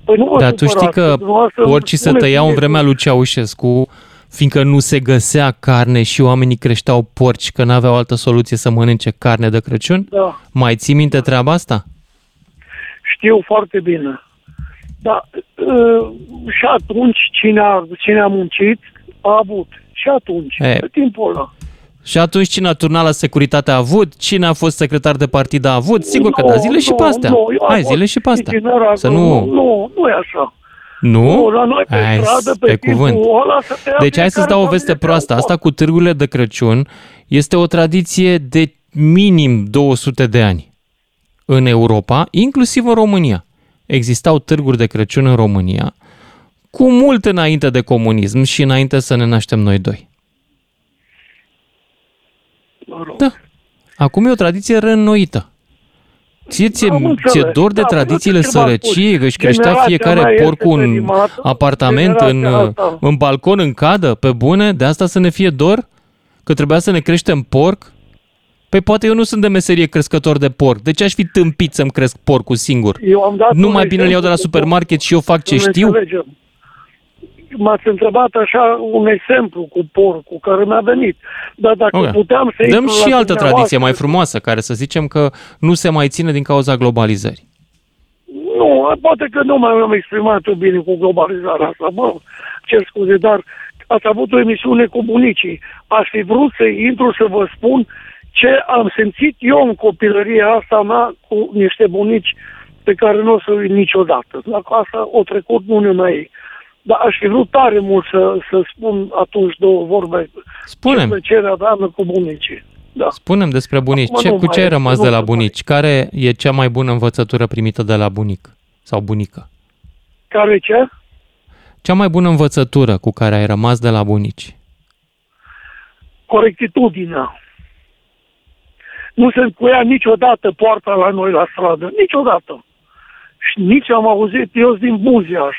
Păi nu vă Dar tu știi supărați, că dumneavoastră porcii se spuneți tăiau în mie vremea lui Ceaușescu, fiindcă nu se găsea carne și oamenii creșteau porci, că n-aveau altă soluție să mănânce carne de Crăciun? Da. Mai ții minte treaba asta? Știu foarte bine. Dar uh, și atunci cine a, cine a muncit a avut. Și atunci, E. pe timpul ăla. Și atunci cine a turnat la securitate a avut? Cine a fost secretar de partid a avut? Sigur că Nu, da, zile și nu, pe astea. nu, eu am Hai, fost zile și pe astea. itinerar, Să nu, nu... nu, nu e așa. Nu? Nu, la noi pe Hai, stradă, pe pe timpul cuvânt. ăla să tăia Deci hai să-ți fiecare dau o veste familie proastă. un Asta cu târgurile de Crăciun este o tradiție de minim 200 de ani în Europa, inclusiv în România. Existau târguri de Crăciun în România cu mult înainte de comunism și înainte să ne naștem noi doi. Da. Acum e o tradiție reînnoită. Ție, ție, Am înțeles. ție dor de Da, tradițiile vreau să ceva sărăciei, că își spun. creștea Generația fiecare mea porc este un perimată, apartament în, generația asta. în balcon, în cadă, pe bune? De asta să ne fie dor? Că trebuia să ne creștem porc? Păi poate eu nu sunt de meserie crescător de porc. De ce aș fi tâmpit să-mi cresc porcul singur? Eu am dat Nu un mai bine îl iau de la exemplu cu supermarket și eu fac ce Să ne știu? înțelegem. M-ați întrebat așa un exemplu cu porcul care mi-a venit. Dar dacă Ok. puteam să Dăm intru și la altă tradiție dumneavoastră- mai frumoasă, care să zicem că nu se mai ține din cauza globalizării. Nu, poate că nu mai am exprimat eu bine cu globalizarea asta. Bă, cer scuze, dar ați avut o emisiune cu bunicii. Aș fi vrut să intru să vă spun ce am simțit eu în copilăria asta mea cu niște bunici pe care nu o să uit niciodată. La asta o trecut unul mai Dar aș fi vrut tare mult să, să spun atunci două vorbe. Spune-mi. Ce plăcere aveam cu bunicii. Da. Spunem despre bunici. Acum Ce, nu cu mai ce ai este, rămas nu de la se bunici? Care e cea mai bună învățătură primită de la bunic sau bunică? Care ce? Cea mai bună învățătură cu care ai rămas de la bunici? corectitudinea. Nu se încuia niciodată poarta la noi la stradă, niciodată. Și nici am auzit, eu sunt din Buziaș,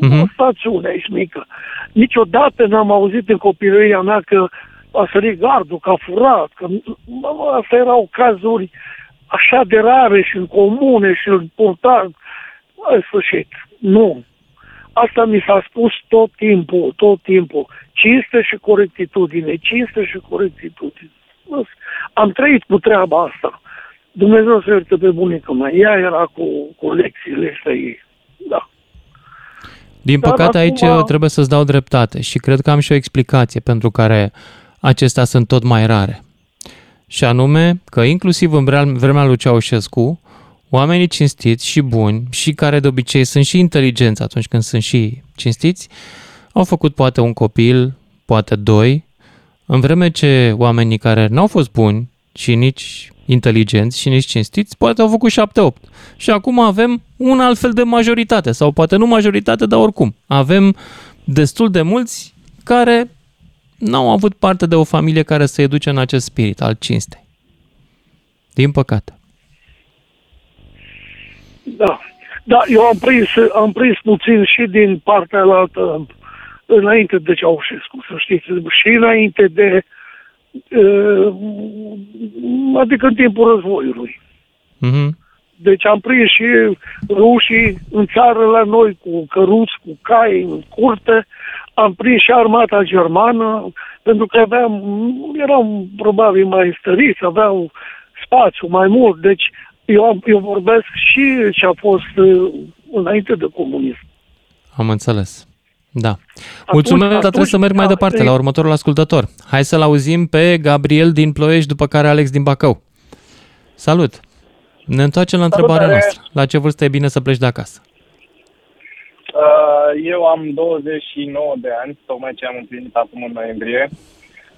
Mhm. o stațiune aici mică. Niciodată n-am auzit în copilăria mea că a sărit gardul, că a furat, că mă, astea erau cazuri așa de rare și în comune și în portar. În sfârșit, nu. Asta mi s-a spus tot timpul, tot timpul. Cinste și corectitudine, cinste și corectitudine. Bă, Am trăit cu treaba asta. Dumnezeu să ierte pe bunica mea. Ea era cu, cu lecțiile astea ei. Da. Din Dar păcate aici acum- trebuie să-ți dau dreptate și cred că am și o explicație pentru care acestea sunt tot mai rare. Și anume că inclusiv în vrea- vremea lui Ceaușescu, oamenii cinstiți și buni și care de obicei sunt și inteligenți atunci când sunt și cinstiți, au făcut poate un copil, poate doi, în vreme ce oamenii care n-au fost buni și nici inteligenți și nici cinstiți, poate au făcut 7-8. Și acum avem un alt fel de majoritate, sau poate nu majoritate, dar oricum. Avem destul de mulți care n-au avut parte de o familie care să educe în acest spirit al cinstei. Din păcate. Da. Da, eu am prins, am prins puțin și din partea altă înainte de Ceaușescu, să știți, și înainte de uh, adică în timpul războiului. Mhm. Deci am prins și rușii în țară la noi cu căruți, cu cai în curte, am prins și armata germană, pentru că aveam, erau probabil mai stăriți, aveau spațiu mai mult, deci eu, am, eu vorbesc și ce a fost uh, înainte de comunism. Am înțeles. Da. Mulțumesc, dar trebuie să merg mai da, departe e- la următorul ascultător. Hai să-l auzim pe Gabriel din Ploiești, după care Alex din Bacău. Salut! Ne întoarcem la întrebarea Salutare! noastră. La ce vârstă e bine să pleci de acasă? Uh, Eu am 29 de ani, tocmai ce am împlinit acum în noiembrie.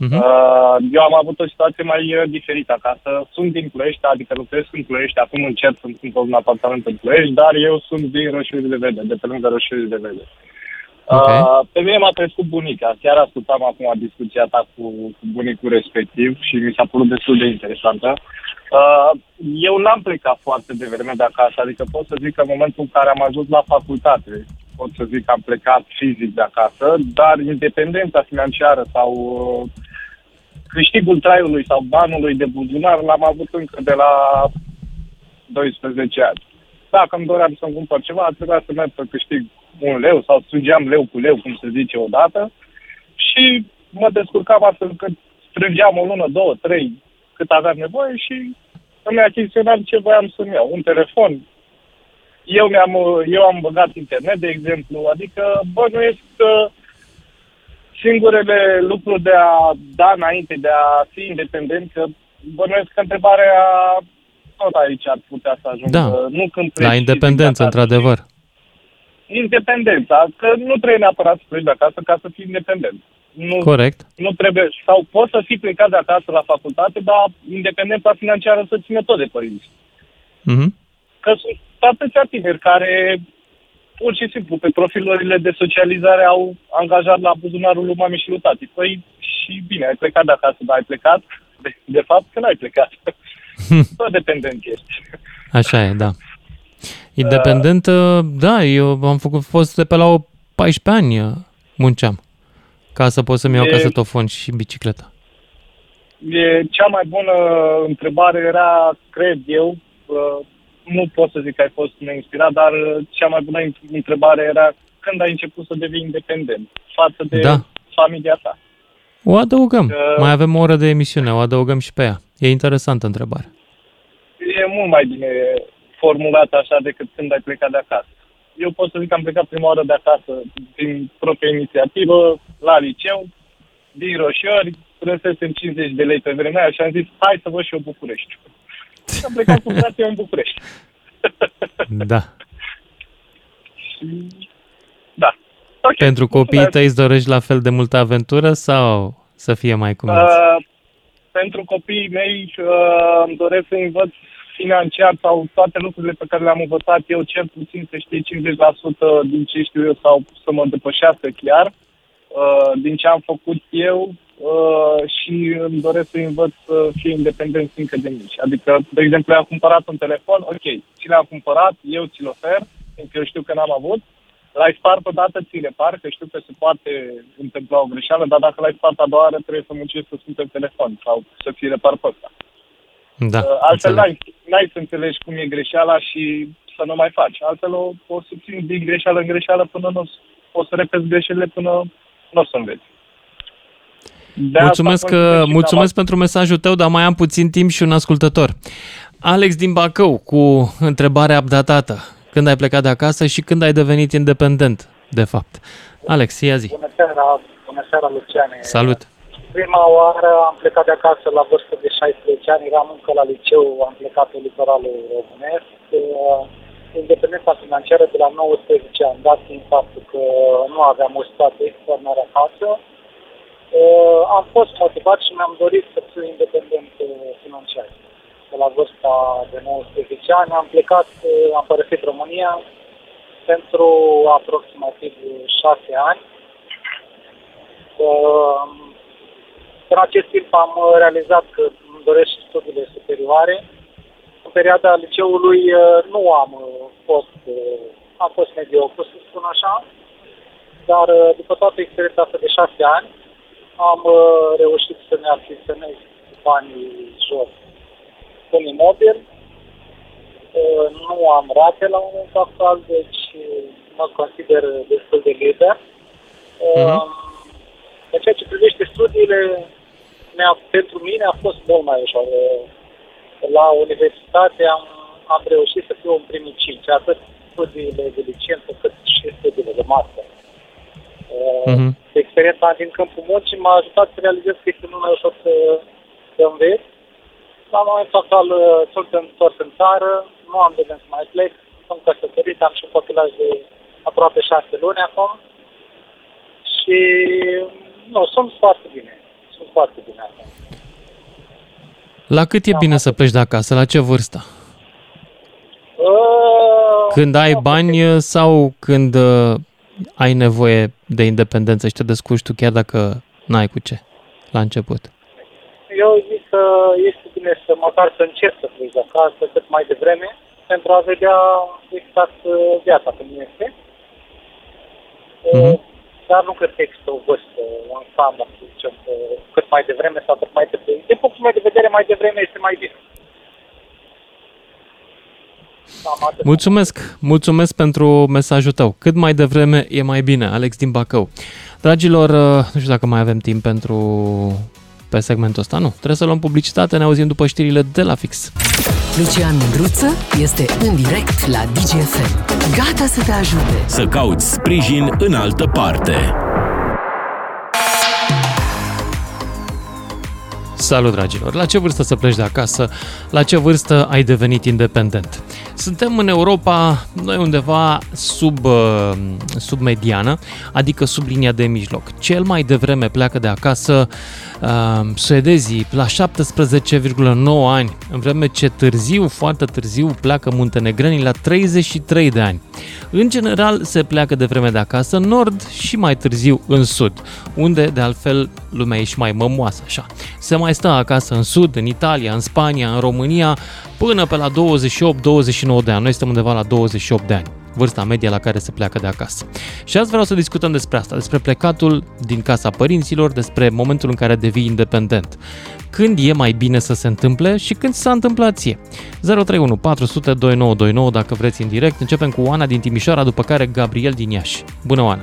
Mhm. Uh, Eu am avut o situație mai uh, diferită acasă. Sunt din Ploiești, adică lucrez în Ploiești, acum încerc să sunt un apartament în Ploiești, dar eu sunt din Roșiului de Vede, de pe lângă Roșiului de Vede. Okay. Uh, pe mine m-a crescut bunica. Chiar ascultam acum discuția ta cu, cu bunicul respectiv și mi s-a părut destul de interesantă. Uh, eu n-am plecat foarte devreme de acasă, adică pot să zic că în momentul în care am ajuns la facultate, pot să zic că am plecat fizic de acasă, dar independența financiară sau uh, câștigul traiului sau banului de buzunar l-am avut încă de la 12 ani. Dacă îmi doream să-mi cumpăr ceva, trebuia să merg să câștig un leu sau strângeam leu cu leu, cum se zice odată, și mă descurcam astfel încât strângeam o lună, două, trei, cât aveam nevoie și îmi achiziționam ce voiam să-mi iau. Un telefon. Eu, mi-am, eu am băgat internet, de exemplu, adică bănuiesc că singurele lucruri de a da înainte, de a fi independent, că bănuiesc că întrebarea tot aici ar putea să ajungă. Da, nu când la pleci independență, fizic acasă. într-adevăr. Independența, că nu trebuie neapărat să pleci de acasă ca să fii independent. Nu, Corect. Nu trebuie, sau poți să fii plecat de acasă la facultate, dar independența financiară să ține tot de părinți. Mhm. Că sunt atâția tineri care pur și simplu, pe profilurile de socializare au angajat la buzunarul lui mami și lui tati. Păi și bine, ai plecat de acasă, dar ai plecat, de, de fapt, că n-ai plecat. Tot dependent ești. Așa e, da. Independent, uh, da, eu am făcut, fost de pe la o 14 ani uh, munceam ca să pot să-mi iau E- casetofon și bicicleta. E cea mai bună întrebare era, cred eu, uh, nu pot să zic că ai fost neinspirat, dar uh, cea mai bună întrebare era când ai început să devii independent față de Da. familia ta. O adăugăm. Că- Mai avem o oră de emisiune, o adăugăm și pe ea. E interesantă întrebare. E mult mai bine formulat așa decât când ai plecat de acasă. Eu pot să zic că am plecat prima oară de acasă din propria inițiativă, la liceu, din Roșiori, strânsesem 50 de lei pe vremea aia și am zis, hai să văd și eu București. Și am plecat cu frații în București. Da. Da. Okay. Pentru copiii tăi îți dorești la fel de multă aventură sau să fie mai cum Uh, pentru copiii mei uh, îmi doresc să învăț financiar sau toate lucrurile pe care le-am învățat eu, cel puțin să știe 50% din ce știu eu sau să mă depășească chiar, uh, din ce am făcut eu uh, și îmi doresc să învăț să fie independent încă de mici. Adică, de exemplu, am cumpărat un telefon, ok, ți l-am cumpărat, eu ți-l ofer, pentru că eu știu că n-am avut, L-ai spart odată, ți repar, că știu că se poate întâmpla o greșeală, dar dacă l-ai spart a doua oară, trebuie să muncești să sunt pe telefon sau să ți repar pe ăsta. Da, Uh, Altfel înțeleg. n-ai, n-ai să înțelegi cum e greșeala și să nu mai faci. Altfel o, o să țin din greșeală în greșeală până nu o să repeți greșelile până nu o să înveți. De asta Mulțumesc, consider că, și mulțumesc pentru mesajul tău, dar mai am puțin timp și un ascultător. Alex din Bacău cu întrebarea updatată. Când ai plecat de acasă și când ai devenit independent, de fapt. Alex, ia zi. Bună seara, bună seara, Luciane. Salut. Prima oară am plecat de acasă la vârstă de 16 ani, eram încă la liceu, am plecat pe litoralul românesc. Uh, Independența financiară de la 19 ani, dat fiind faptul că nu aveam o situație extraordinară acasă, uh, am fost motivat și mi-am dorit să fiu independent uh, financiar. De la vârsta de 19 ani am plecat, uh, am părăsit România pentru aproximativ 6 ani. Uh, În acest timp am uh, realizat că îmi doresc studiile superioare. În perioada liceului uh, nu am uh, fost, uh, am fost mediocru, să spun așa, dar uh, după toată experiența asta de șase ani, am uh, reușit să ne achiziționez cu banii jos un imobil. Uh, Nu am rate la momentul actual, deci uh, mă consider destul de liber. Uh, În ceea ce privește studiile, mi-a, pentru mine a fost mult mai ușor. La universitate am, am reușit să fiu în primii cinci, atât studiile de licență cât și studiile de master. Mhm. Experiența din câmpul muncii m-a ajutat să realizez că este mult mai ușor să, să înveți. La momentul actual uh, sunt întors în țară, nu am de gând să mai plec, sunt căsătorit, am și un copilaj de aproape șase luni acum și nu, sunt foarte bine. Sunt foarte bine acum. La cât e bine să pleci de acasă? La ce vârstă? Uh, Când ai bani uh, sau când uh, ai nevoie de independență și te descurci tu chiar dacă n-ai cu ce la început? Eu zic că este bine să măcar să încerc să pleci de acasă cât mai devreme pentru a vedea exact uh, viața cum este. Uh, Dar nu cred că există o vârstă, un standard, să zicem, că cât mai devreme sau cât mai târziu. Din punctul meu de vedere, mai devreme este mai bine. Cam atât. Mulțumesc, mulțumesc pentru mesajul tău. Cât mai devreme e mai bine, Alex din Bacău. Dragilor, uh, nu știu dacă mai avem timp pentru pe segmentul ăsta, nu. Trebuie să luăm publicitate, ne auzim după știrile de la fix. Lucian Mândruță este în direct la DGFM. Gata să te ajute. Să cauți sprijin în altă parte. Salut, dragilor! La ce vârstă să pleci de acasă? La ce vârstă ai devenit independent? Suntem în Europa, noi undeva sub, uh, sub mediană, adică sub linia de mijloc. Cel mai devreme pleacă de acasă uh, suedezii la 17,9 ani, în vreme ce târziu, foarte târziu, pleacă muntenegrenii la 33 de ani. În general, se pleacă de vreme de acasă în nord și mai târziu în sud, unde, de altfel, lumea e și mai mămoasă așa. Se mai stă acasă în sud, în Italia, în Spania, în România, până pe la 28-29 de ani. Noi suntem undeva la 28 de ani vârsta medie la care se pleacă de acasă. Și azi vreau să discutăm despre asta, despre plecatul din casa părinților, despre momentul în care devii independent. Când e mai bine să se întâmple și când s-a întâmplat ție. 031 400 2929 dacă vreți în direct. Începem cu Oana din Timișoara, după care Gabriel din Iași. Bună, Oana!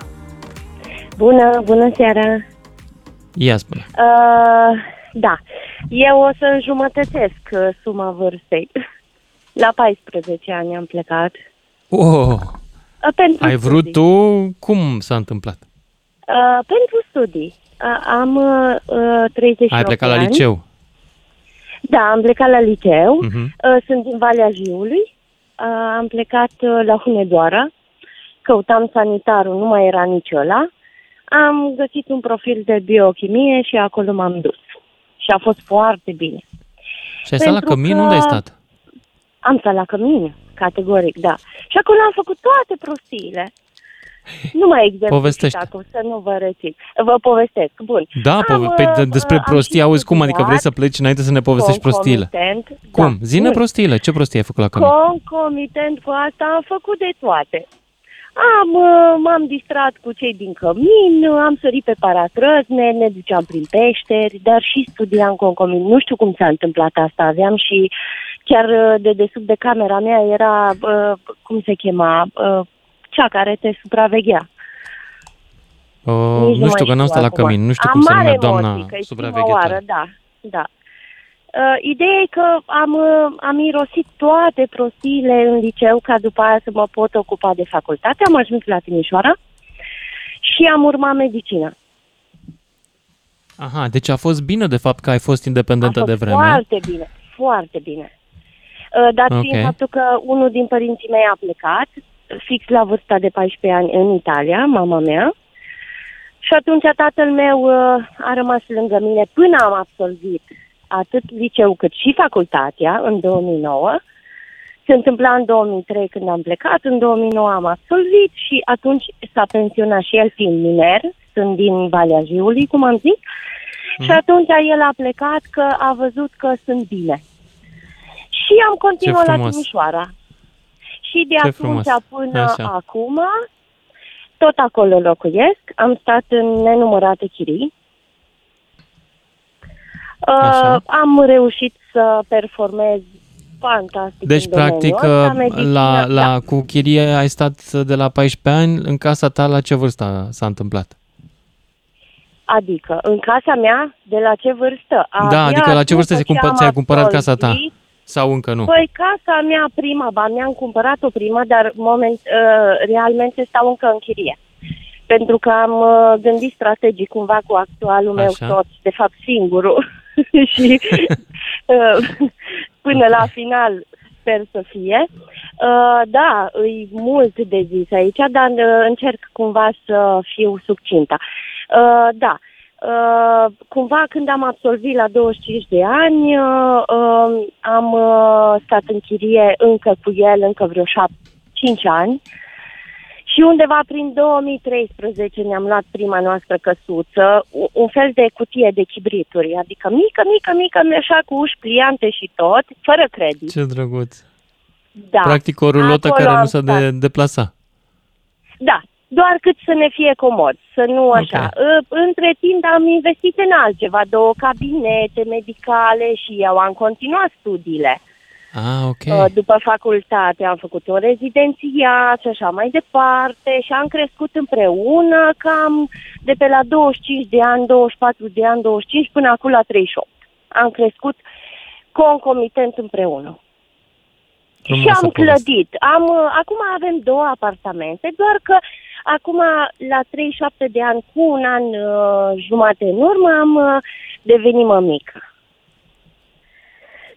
Bună, bună seara! Ia spune. Uh, da, eu o să înjumătățesc uh, suma vârstei. La 14 ani am plecat. Oh, Uh, pentru ai vrut studii. tu? Cum s-a întâmplat? Uh, pentru studii. Uh, am uh, uh, 38 Ai plecat de la ani. liceu? Da, am plecat la liceu. Mhm. Uh, sunt din Valea Jiului. Uh, am plecat uh, la Hunedoara. Căutam sanitarul, nu mai era nici ăla. Am găsit un profil de biochimie și acolo m-am dus. Și a fost foarte bine. Și ai stat la Pentru cămin? că- Unde ai stat? Am stat la cămin, categoric, da. Și acolo am făcut toate prostiile. Nu mai exemplu Povestește. acum, să nu vă rețin. Vă povestesc, bun. Da, Am, pove- pe, de- uh, despre am prostii, și auzi cum? Adică vrei să studiat pleci înainte să ne povestești prostiile. concomitent, Cum? Da, Zine bun. prostiile. Ce prostii ai făcut la cămin? Concomitent cu asta am făcut de toate. Am, uh, m-am distrat cu cei din cămin, am sărit pe paratrăzne, ne duceam prin peșteri, dar și studiam concomitent. Nu știu cum s-a întâmplat asta. Aveam și chiar uh, de desubt de camera mea era, uh, cum se chema, uh, cea care te supraveghea. Uh, Nici nu știu, mai că n-am stat la acum. cămin. Nu știu Am cum se mare numea doamna emoții, că e prima supraveghetoare. oară, da, da. Uh, ideea e că am, uh, am irosit toate prostiile în liceu ca după aia să mă pot ocupa de facultate. Am ajuns la Timișoara și am urmat medicină. Aha, deci a fost bine de fapt că ai fost independentă a fost de vreme. foarte bine, foarte bine. Uh, dat Ok. fiind faptul că unul din părinții mei a plecat, fix la vârsta de 14 ani în Italia, mama mea, și atunci tatăl meu uh, a rămas lângă mine până am absolvit atât liceu cât și facultatea în 2009. Se întâmpla în 2003 când am plecat, în 2009 am absolvit și atunci s-a pensionat și el fiind miner, sunt din Valea Jiului, cum am zis, și atunci el a plecat că a văzut că sunt bine. Și am continuat la frumos. Timișoara. Și de Ce atunci frumos. până Așa. acum, tot acolo locuiesc. Am stat în nenumărate chirii. Așa. Uh, am reușit să performez fantastic Deci, în domeniul practic, ăsta, medicină, la, la, da. cu chirie ai stat de la 14 ani. În casa ta, la ce vârstă s-a întâmplat? Adică, în casa mea, de la ce vârstă? da, Abia adică la ce vârstă după ți-ai, ce cumpărat, am ți-ai cumpărat casa ta? absolvit, Sau încă nu? Păi casa mea prima, ba mi-am cumpărat-o prima, dar moment, uh, realmente stau încă în chirie. Pentru că am uh, gândit strategic cumva cu actualul meu Așa. soț, de fapt singurul. și uh, până la final sper să fie. Uh, da, e mult de zis aici, dar uh, încerc cumva să fiu succintă. Uh, da, Uh, cumva când am absolvit la 25 de ani, uh, uh, am uh, stat în chirie încă cu el, încă vreo 7, 5 ani. Și undeva prin 2013 ne-am luat prima noastră căsuță, u- un fel de cutie de chibrituri, adică mică, mică, mică, așa cu uși pliante și tot, fără credit. Ce drăguț. Da. Practic o rulotă Acolo care am nu se stat. de, deplasa. Da, doar cât să ne fie comod, să nu așa. Uh, Între timp am investit în altceva, două cabinete medicale și eu am continuat studiile. Ah, ok. Uh, După facultate am făcut un rezidențiat și așa mai departe și am crescut împreună cam de pe la 25 de ani, 24 de ani, 25 până acum la 38. Am crescut concomitent împreună. și Frumoasă am poveste. clădit. Am, uh, acum avem două apartamente, doar că acum la 37 de ani, cu un an uh, jumate în urmă, am uh, devenit mămică.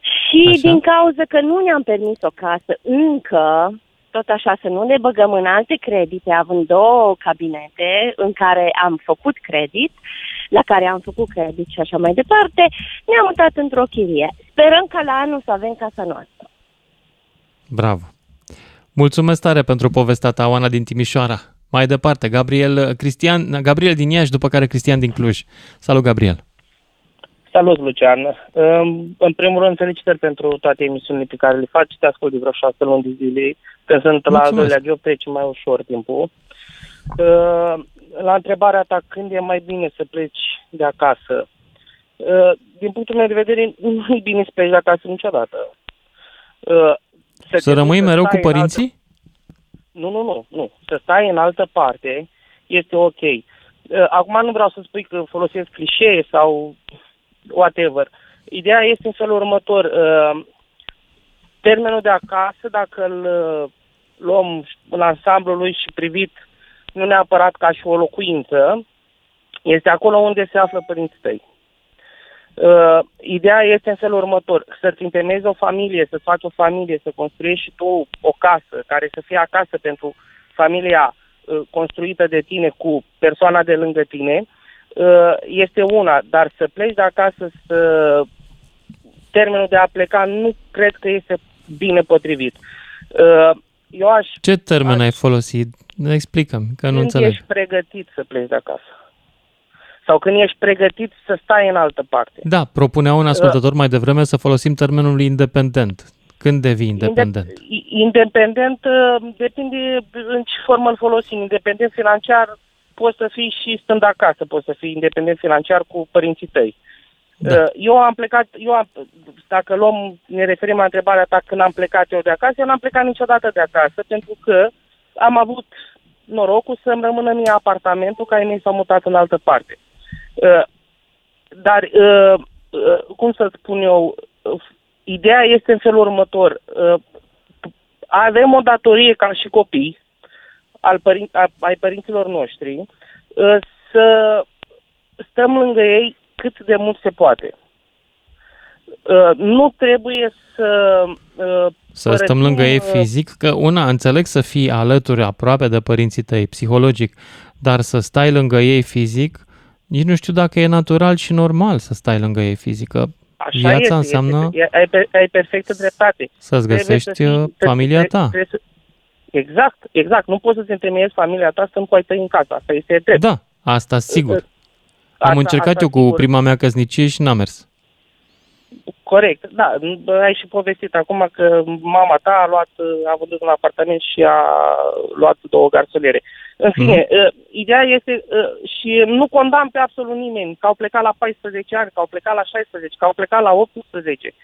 Și Așa. din cauza că nu ne-am permis o casă încă, tot așa să nu ne băgăm în alte credite, având două cabinete în care am făcut credit, la care am făcut credit și așa mai departe, ne-am mutat într-o chirie. Sperăm ca la anul să avem casa noastră. Bravo! Mulțumesc tare pentru povestea ta, Oana din Timișoara. Mai departe, Gabriel, Cristian, Gabriel din Iași, după care Cristian din Cluj. Salut, Gabriel! Salut, Lucian! În- În primul rând, felicitări pentru toate emisiunile pe care le faci. Te ascult de vreo șase luni de zile. Când sunt la al Mulțumesc. doilea job, trece mai ușor timpul. Uh, La întrebarea ta, când e mai bine să pleci de acasă? Uh, Din punctul meu de vedere, nu e bine să pleci de acasă niciodată. Uh, Să te rămâi duci mereu cu stai în altă- părinții? Nu, nu, nu, nu. Să stai în altă parte este ok. Uh, Acum nu vreau să spui că folosesc clișee sau whatever. Ideea este în felul următor. Uh, Termenul de acasă, dacă îl uh, luăm în ansamblul lui și privit nu neapărat ca și o locuință, este acolo unde se află părinții tăi. Uh, ideea este în felul următor, să-ți întemeiezi o familie, să faci o familie, să construiești și tu o casă care să fie acasă pentru familia uh, construită de tine cu persoana de lângă tine, uh, este una, dar să pleci de acasă, să termenul de a pleca nu cred că este bine potrivit. Uh, Eu aș Ce termen ai folosit? Explică-mi, că nu când înțeleg. ești pregătit să pleci de acasă. Sau când ești pregătit să stai în altă parte. Da, propunea un ascultător mai devreme să folosim termenul independent. Când devii independent? Inde- independent uh, depinde în ce formă îl folosim. Independent financiar poți să fii și stând acasă, poți să fii independent financiar cu părinții tăi. Da. Eu am plecat, eu am, dacă luăm, ne referim la întrebarea ta când am plecat eu de acasă, eu n-am plecat niciodată de acasă pentru că am avut norocul să-mi rămână mie apartamentul care mi s-a mutat în altă parte. Uh, Dar, uh, uh, cum să spun eu, uh, ideea este în felul următor. Uh, Avem o datorie ca și copii al părin- a- ai părinților noștri uh, să stăm lângă ei cât de mult se poate. Uh, Nu trebuie să uh, Să stăm părăsim, lângă ei uh, fizic, că una, înțeleg să fii alături, aproape de părinții tăi, psihologic, dar să stai lângă ei fizic, nici nu știu dacă e natural și normal să stai lângă ei fizic, că Așa viața este, înseamnă Este, ai, pe- ai perfectă dreptate. să-ți Trebuie găsești să fii- uh, familia trebuie- ta. trebuie să- Exact, exact. Nu poți să-ți întemeiezi familia ta stând cu ai tăi în casă. Asta este drept. Da, asta sigur. Am Asta- încercat asta eu cu sigur. prima mea căsnicie și n-a mers. Corect, da. Ai și povestit acum că mama ta a luat, a vândut un apartament și a luat două garsoniere. În fine, Mhm. uh, ideea este uh, și nu condamn pe absolut nimeni că au plecat la 14 ani, că au plecat la 16, că au plecat la 18.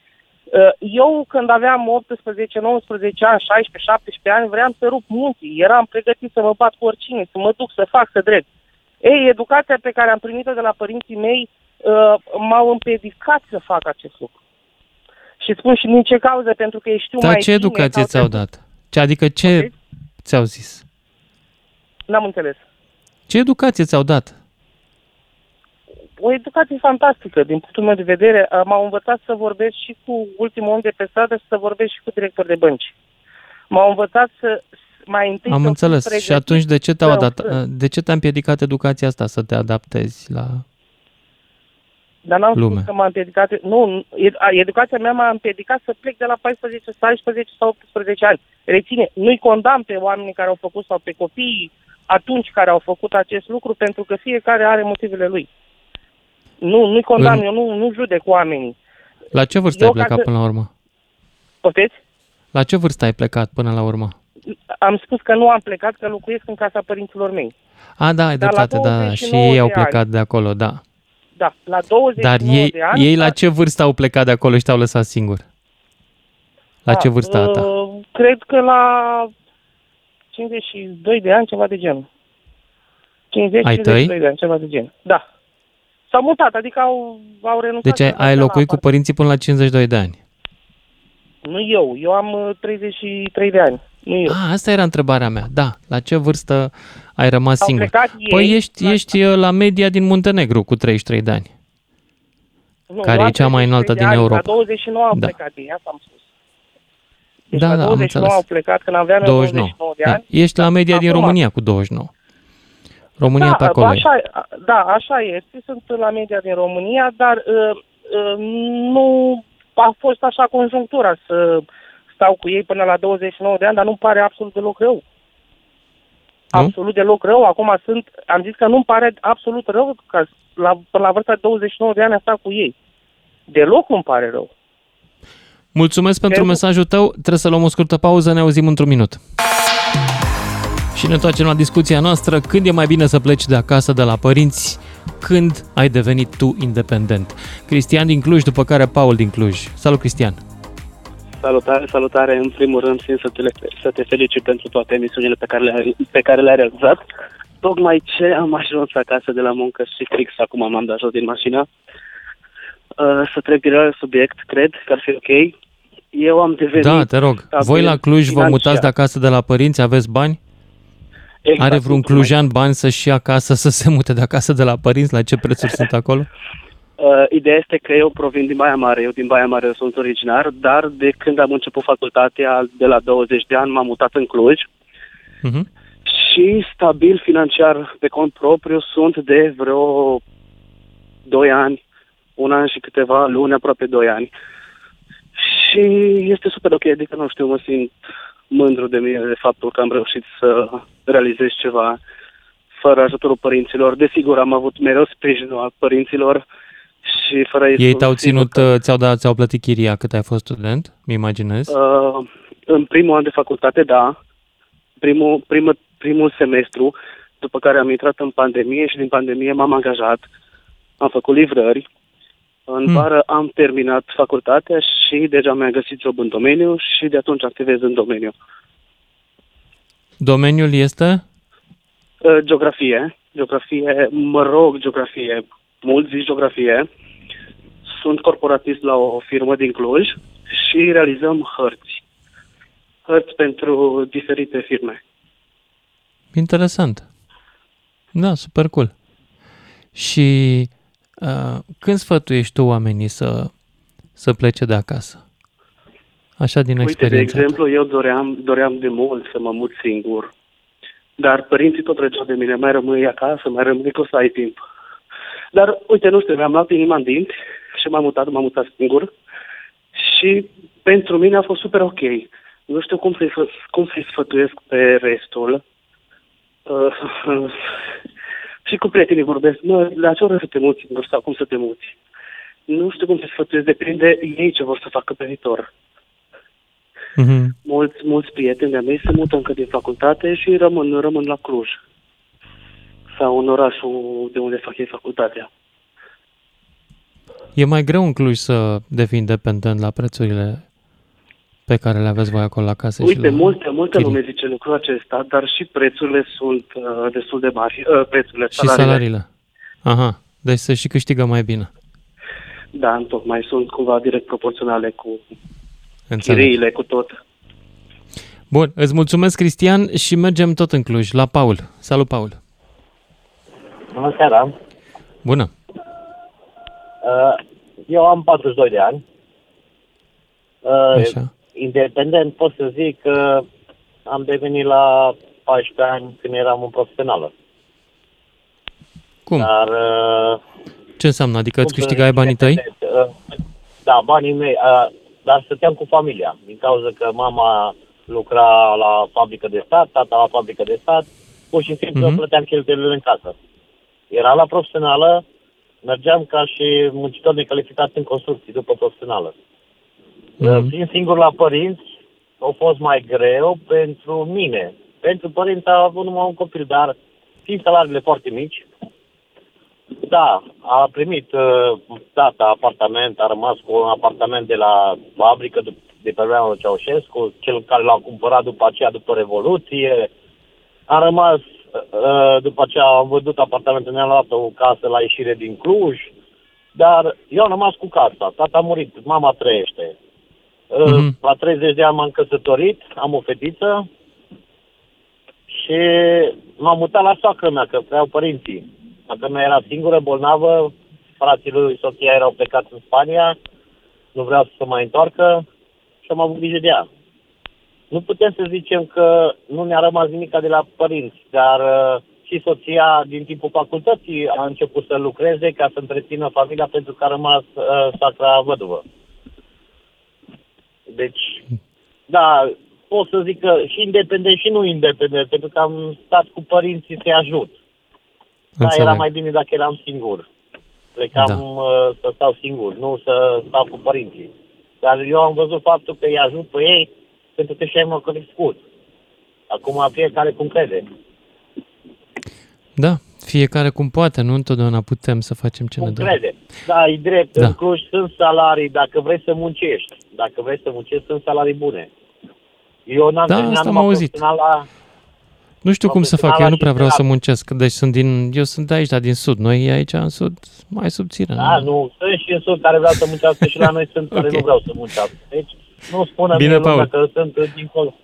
Uh, Eu când aveam 18, 19 ani, 16, 17 ani, vreau să rup munții. Eram pregătit să mă bat cu oricine, să mă duc, să fac, să drept. Ei, educația pe care am primit-o de la părinții mei uh, m-au împiedicat să fac acest lucru. Și spun și din ce cauză, pentru că ei știu Dar mai ce bine educație sau ți-au dat? Ce, adică ce ți-au zis? N-am înțeles. Ce educație ți-au dat? O educație fantastică, din punctul meu de vedere. Uh, M-au învățat să vorbesc și cu ultimul om de pe stradă și să vorbesc și cu director de bănci. M-au învățat să mai întâi Am să înțeles. fiu Și atunci de ce te-au să- adat, de ce te-a împiedicat educația asta să te adaptezi la... Dar n-am lume? spus că m-a împiedicat... Nu, ed- a- educația mea m-a împiedicat să plec de la 14, 16 sau 18 ani. Reține, nu-i condamn pe oamenii care au făcut sau pe copiii atunci care au făcut acest lucru, pentru că fiecare are motivele lui. Nu, nu-i condamn, În- eu nu, nu judec oamenii. La ce vârstă Eu ai ca plecat să- până la urmă? Poftiți? La ce vârstă ai plecat până la urmă? Am spus că nu am plecat, că locuiesc în casa părinților mei. A, da, ai Dar la dreptate, da, da, și 29 ei au de plecat ani. de acolo, da. Da, la 29 Dar ei, de ani... ei la ce vârstă au plecat de acolo și te-au lăsat singur? La ce vârstă a ta? Uh, cred că la 52 de ani, ceva de genul. 50 Ai 52 tăi? de ani, ceva de genul. Da. S-au mutat, adică au, au renunțat. Deci ai, să ai la locuit cu părinții până la 52 de ani. Nu eu, eu am uh, 33 de ani. Nu eu. A, asta era întrebarea mea. Da, la ce vârstă ai rămas Au singur? plecat ei, Păi ești, ești uh, la media din Muntenegru cu 33 de ani. Nu, care eu e am cea mai 33 înaltă de din ani, Europa. La 29 au Da. plecat ei, asta am spus. Deci da, la da, am 29 înțeles. au plecat când aveam eu 29 de ani. Da. Ești la media din Acum- România cu 29. România da, pe acolo e. așa, Da, așa este. Sunt la media din România, dar uh, uh, nu a fost așa conjunctura să stau cu ei până la 29 de ani, dar nu-mi pare absolut deloc rău. Nu? Absolut deloc rău. Acum sunt, am zis că nu-mi pare absolut rău că la, până la vârsta de 29 de ani am stat cu ei. Deloc nu-mi pare rău. Mulțumesc pentru Eu- mesajul tău. Trebuie să luăm o scurtă pauză, ne auzim într-un minut. Și ne întoarcem la discuția noastră. Când e mai bine să pleci de acasă, de la părinți? Când ai devenit tu independent? Cristian din Cluj, după care Paul din Cluj. Salut, Cristian! Salutare, salutare. În primul rând, țin să te, să te felicit pentru toate emisiunile pe care, le, pe care le-ai realizat. Tocmai ce am ajuns acasă de la muncă și fix acum m-am dat jos din mașină. Uh, să trec direct la subiect, cred că ar fi ok. Eu am devenit... Da, te rog. stabil Voi la Cluj vă financiar. mutați de acasă de la părinți? Aveți bani? Exact, Are vreun tocmai. clujean bani să-și ia acasă, să se mute de acasă de la părinți? La ce prețuri sunt acolo? Uh, ideea este că eu provin din Baia Mare, eu din Baia Mare eu sunt originar, dar de când am început facultatea, de la 20 de ani, m-am mutat în Cluj Mhm. și stabil financiar pe cont propriu sunt de vreo 2 ani, un an și câteva luni, aproape 2 ani. Și este super ok, adică nu știu, mă simt mândru de mine de faptul că am reușit să realizez ceva fără ajutorul părinților. Desigur, am avut mereu sprijinul al părinților și fără ei, Ei sunt te-au sigur ținut, uh, ți-au, dat, ți-au plătit chiria cât ai fost student, mi imaginez. Uh, în primul an de facultate, da. Primul, primul, primul semestru, după care am intrat în pandemie și din pandemie m-am angajat. Am făcut livrări. În Hmm. vară am terminat facultatea și deja mi-am găsit job în domeniu și de atunci activez în domeniu. Domeniul este? Uh, Geografie, geografie, mă rog, geografie, mult zici geografie. Sunt corporatist la o firmă din Cluj și realizăm hărți. Hărți pentru diferite firme. Interesant. Da, super cool. Și uh, când sfătuiești tu oamenii să, să plece de acasă? Așa din Uite, de experiență. exemplu, eu doream, doream de mult să mă mut singur, dar părinții tot trăgeau de mine, mai rămâi acasă, mai rămâi că o să ai timp. Dar, uite, nu știu, mi-am luat inima în dinți și m-am mutat, m-am mutat singur și pentru mine a fost super ok. Nu știu cum să-i, fă, cum să-i sfătuiesc pe restul. Uh, și cu prietenii vorbesc, mă, la ce oră să te muți singur sau cum să te muți? Nu știu cum să sfătuiesc, depinde ei ce vor să facă pe viitor. Mhm. Mulți, mulți prieteni de-a mei se mută încă din facultate și rămân, rămân la Cluj sau în orașul de unde fac ei facultatea. E mai greu în Cluj să devii independent la prețurile pe care le aveți voi acolo la casă și Uite, la... multe, multe chirii. lume zice lucrul acesta, dar și prețurile sunt uh, destul de mari. Uh, prețurile, Și salariile. Aha, deci se și câștigă mai bine. Da, tocmai sunt cumva direct proporționale cu Înțeleg. chiriile, cu tot. Bun, îți mulțumesc, Cristian, și mergem tot în Cluj, la Paul. Salut, Paul. Bună seara! Bună. Uh, Eu am 42 de ani. Uh, Așa. Independent pot să zic că am devenit la 14 ani când eram un profesională. Cum? Dar, uh, Ce înseamnă? Adică îți cum să câștigai zic, banii tăi? independent, uh, Da, banii mei, uh, dar stăteam cu familia. Din cauza că mama lucra la fabrică de stat, tata la fabrică de stat, pur și simplu Mhm. mm-hmm. plăteam cheltuielile în casă. Era la profesională, mergeam ca și muncitor necalificat în construcții după profesională. Mhm. Fiind singur la părinți, a fost mai greu pentru mine. Pentru părinți a avut numai un copil, dar fiind salariile foarte mici, da, a primit uh, tata apartament, a rămas cu un apartament de la fabrică de, de pe vremea lui Ceaușescu, cel care l-a cumpărat după aceea, după Revoluție. A rămas, uh, după aceea am vândut apartamentul, ne-am luat o casă la ieșire din Cluj, dar eu am rămas cu casa. Tata a murit, mama trăiește. Uh, Mhm. La 30 de ani m-am căsătorit, am o fetiță și m-am mutat la soacră mea, că vreau părinții. Dacă mea era singură, bolnavă, frații lui soția erau plecați în Spania, nu vreau să se mai întoarcă și am avut grijă de ea. Nu putem să zicem că nu ne-a rămas nimic de la părinți, dar uh, și soția din timpul facultății a început să lucreze ca să întrețină familia pentru că a rămas uh, sacra văduvă. Deci, da, pot să zic că și independent și nu independent, pentru că am stat cu părinții să-i ajut. Da, Înțeleg. era mai bine dacă eram singur. Plecam Da. uh, să stau singur, nu să stau cu părinții. Dar eu am văzut faptul că îi ajut pe ei pentru că și-ai mă crescut. Acum fiecare cum crede. Da, fiecare cum poate, nu întotdeauna putem să facem ce ne Cum dorim. crede. Da, e drept. Da. În Cluj sunt salarii, dacă vrei să muncești. Dacă vrei să muncești, sunt salarii bune. Eu n-am Da, terminat asta am numai auzit. profesional La... Nu știu cum să fac, eu profesional nu prea vreau să general. muncesc, deci sunt din, eu sunt de aici, dar din sud. Noi aici în sud mai subțire. Da, nu, sunt și în sud care vreau să muncească și la noi sunt care nu vreau să muncească. Deci nu spună Bine, mie lumea Paul. că sunt dincolo.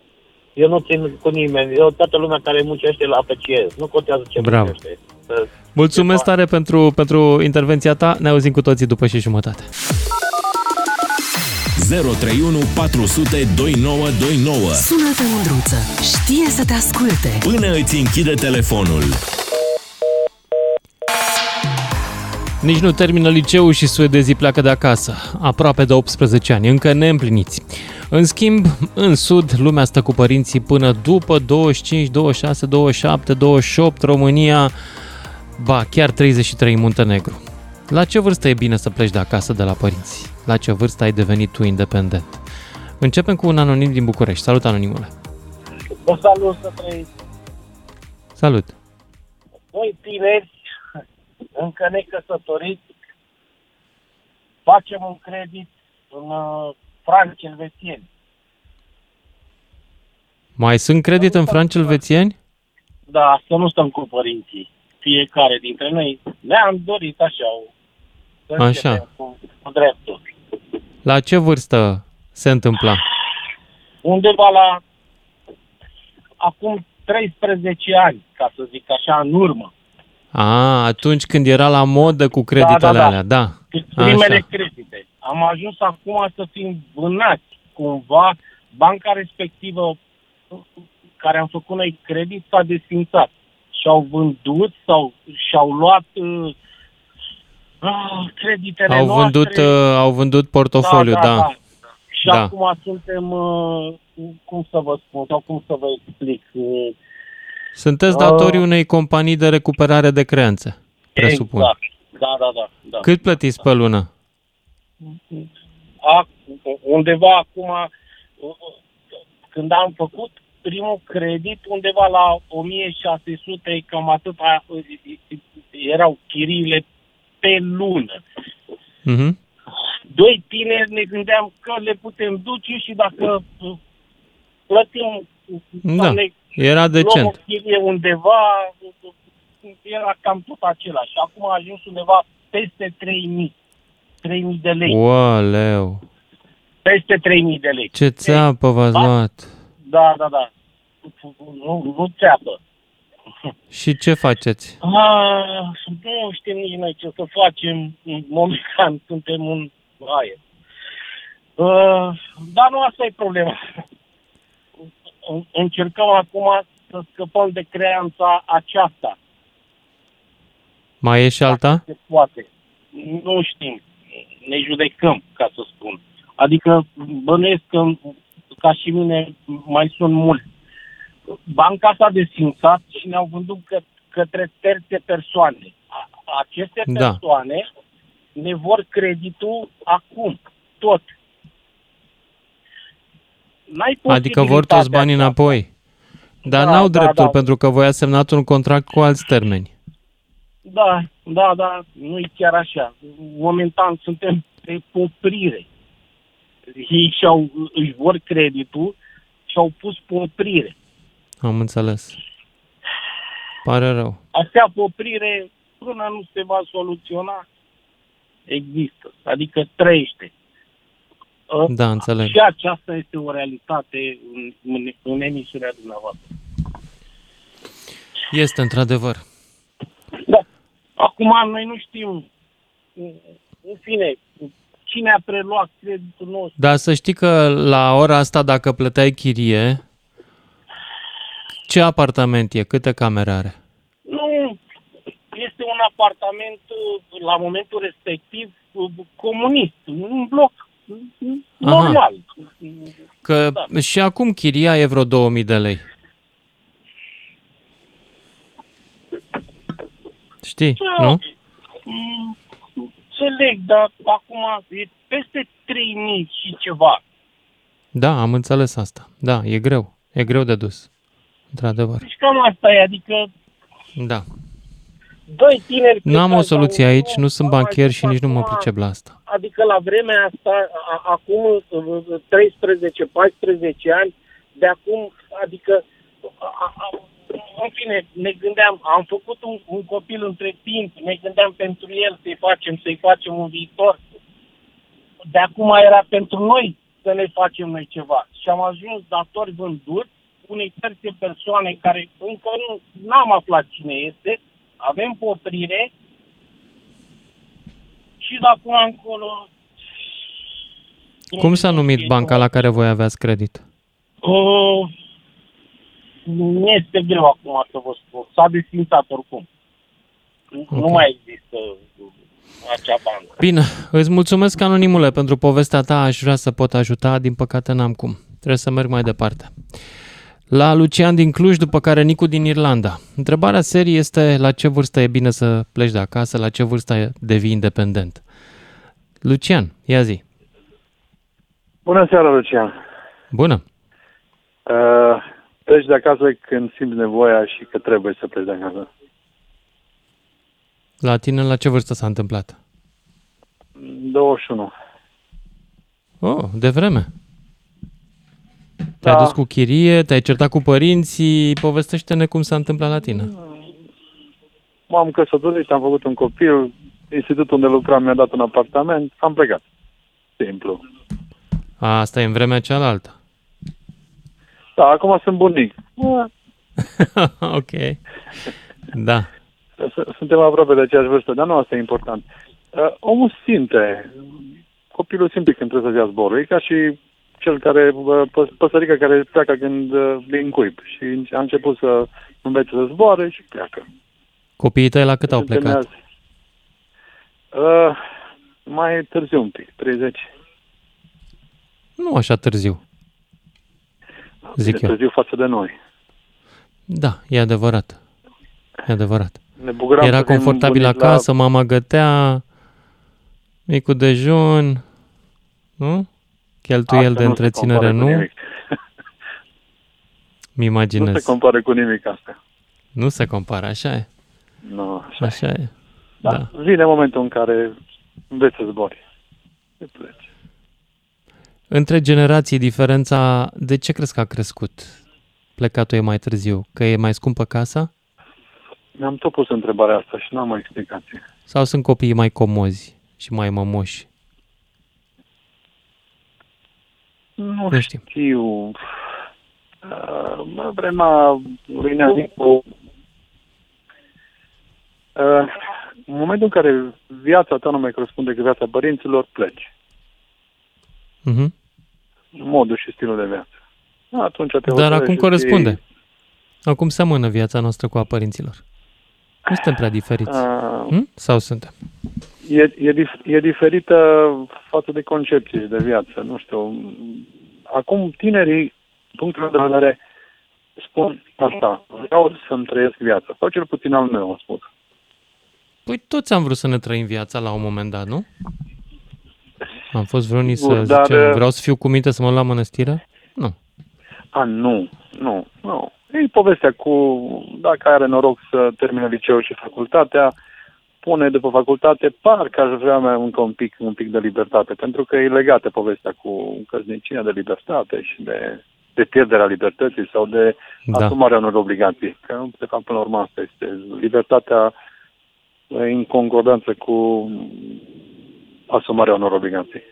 Eu nu țin cu nimeni. Eu toată lumea care muncește la apreciez. Nu contează ce Bravo. muncește. Să- Mulțumesc tare pentru, pentru intervenția ta, ne auzim cu toții după și jumătate. 031 400 2929 Sună-te, Mândruță. Știe să te asculte. Până îți închide telefonul. Nici nu termină liceul și suedezii pleacă de acasă, aproape de 18 ani, încă neîmpliniți. În schimb, în sud, lumea stă cu părinții până după 25, 26, 27, 28, România, ba, chiar 33 în Muntenegru. La ce vârstă e bine să pleci de acasă de la părinți? La ce vârstă ai devenit tu independent? Începem cu un anonim din București. Salut, anonimule! Vă salut să trăiți. Salut! Noi tineri, încă necăsătoriți, facem un credit în uh, franci elvețieni. Mai sunt credit în franci elvețieni? Da, să nu stăm cu părinții. Fiecare dintre noi ne-am dorit așa o să Așa. începem Cu, cu dreptul. La ce vârstă se întâmpla? Undeva la acum 13 ani, ca să zic așa, în urmă. A, atunci când era la modă cu creditele Da, da, da. alea, da. primele Așa. credite. Am ajuns acum să fim vânați cumva. Banca respectivă care am făcut noi credit s-a desfințat. Și-au vândut sau și-au luat uh, ah, creditele Au vândut, noastre. uh, au vândut portofoliu, da. Și Da. acum suntem, uh, cum să vă spun, sau cum să vă explic, uh, Sunteți datorii unei companii de recuperare de creanțe, presupun. Exact. Da, da, da. da. Cât plătiți pe lună? A, undeva acum, când am făcut primul credit, undeva la 1600, cam atât a- erau chiriile pe lună. Mhm. Doi tineri ne gândeam că le putem duce și dacă uh, plătim Da, sau ne era luăm decent. o chirie undeva, era cam tot același. Acum a ajuns undeva peste 3000. 3000 de lei. Oaleu, Peste 3000 de lei. ce țeapă v-ați Da. luat. Da, da, da. Nu, nu țeapă. Și ce faceți? Ah, nu știm nici noi ce să facem. Momentan suntem în aer. Uh, dar nu asta e problema. En- Încercăm acum să scăpăm de creanța aceasta. Mai e și alta? Se poate. Nu știm. Ne judecăm, ca să spun. Adică bănuiesc că, ca și mine, mai sunt mulți. Banca s-a desfințat și ne-au vândut că, către terțe persoane. A- Aceste Da. persoane ne vor creditul acum, tot. N-ai Adică vor toți banii înapoi. Dar Da, n-au da, dreptul da. pentru că voi ați semnat un contract cu alți termeni. Da, da, da, nu e chiar așa. Momentan suntem pe poprire. Ei și-au, își vor creditul și au pus poprire. Am înțeles. Pare rău. Astea poprire, până nu se va soluționa, există. Adică trăiește. Uh, Da, înțeleg. Și aceasta este o realitate în, în, în emisiunea dumneavoastră. Este într-adevăr. Acum noi nu știm, în fine, cine a preluat creditul nostru. Dar să știi că la ora asta, dacă plăteai chirie, ce apartament e? Câte camere are? Nu un apartament uh, la momentul respectiv uh, comunist, un bloc uh, normal. Că și acum chiria e vreo 2000 de lei. Știi, nu? Mm, Înțeleg, dar acum e peste 3000 și ceva. Da, am înțeles asta. Da, e greu. E greu de dus. Într-adevăr. Deci cam asta e, adică Da. doi tineri... Nu am o plecați soluție la un aici, drum, nu sunt mai banchier și fac nici nu mă acum- pricep la asta. Adică la vremea asta, a, acum 13-14 ani, de acum, adică, a, a, în fine, ne gândeam, am făcut un, un copil între timp, ne gândeam pentru el să-i facem, să-i facem un viitor. De acum era pentru noi să ne facem noi ceva. Și am ajuns datori vânduți unei terțe persoane care încă nu n-am aflat cine este, avem poprire și de acum încolo Cum s-a numit banca la care voi aveați credit? Uh, nu este greu acum să vă spun. S-a desfințat oricum. Nu mai există acea bancă. Bine, îți mulțumesc, anonimule, pentru povestea ta. Aș vrea să pot ajuta, din păcate n-am cum. Trebuie să merg mai departe. La Lucian din Cluj, după care Nicu din Irlanda. Întrebarea serii este la ce vârstă e bine să pleci de acasă, la ce vârstă devii independent. Lucian, ia zi. Bună seara, Lucian. Bună. Uh, pleci de acasă când simți nevoia și că trebuie să pleci de acasă. La tine la ce vârstă s-a întâmplat? 21. Oh, de vreme. Te-ai Da. dus cu chirie, te-ai certat cu părinții, povestește-ne cum s-a întâmplat la tine. M-am căsătorit, am făcut un copil, institutul unde lucram mi-a dat un apartament, am plecat. Simplu. A, asta e în vremea cealaltă. Da, acum sunt bunic. ok. Da. S- Suntem aproape de aceeași vârstă, dar nu asta e important. Uh, omul simte. Copilul simte când trebuie să-și ia zborul. E ca și cel care, uh, pă- păsărica care pleacă când uh, din cuib și a început să învețe să zboare și pleacă. Copiii tăi la cât au plecat? Întemeiază. Uh, mai târziu un pic, 30. Nu așa târziu. Zic Bine, eu. Târziu față de noi. Da, e adevărat. E adevărat. Ne bucuram Era să fim confortabil bunici acasă, mama gătea, micul dejun, nu? Cheltuiel Asta de nu se întreținere, compară cu nu? nimic. Mi Nu imaginez. se compară cu nimic asta. Nu se compară, așa e. Nu, așa, Așa e. Da. Da. Vine momentul în care înveți să zbori. Să pleci. Între generații, diferența, de ce crezi că a crescut? Plecatul e mai târziu? Că e mai scumpă casa? Mi-am tot pus întrebarea asta și n-am o explicație. Sau sunt copiii mai comozi și mai mămoși? Nu, Nu știu. știu. Uh, vremea lui Neanicu, uh, în momentul în care viața ta nu mai corespunde cu viața părinților, pleci. Mhm. Modul și stilul de viață. Atunci te Dar hotărăști acum și corespunde. ții- Acum seamănă viața noastră cu a părinților. Nu suntem prea diferiți. Uh, Hm? Sau suntem? E, e, dif- e diferită față de concepție de viață. Nu știu. Acum tinerii, punctul meu de vedere, spun asta. Vreau să-mi trăiesc viața. Sau cel puțin al meu, am spus. Păi toți am vrut să ne trăim viața la un moment dat, nu? Am fost vreunii să Sigur, dar, zicem, uh, vreau să fiu cu minte să mă luăm la mănăstire? Nu. A, nu, nu, nu. E povestea cu, dacă are noroc să termine liceul și facultatea, pune după facultate, parcă aș vrea mai încă un pic, un pic de libertate, pentru că e legată povestea cu căsnicia de libertate și de, de pierderea libertății sau de Da. asumarea unor obligații. Că, de fapt, până la urmă, asta este libertatea în concordanță cu asumarea unor obligații.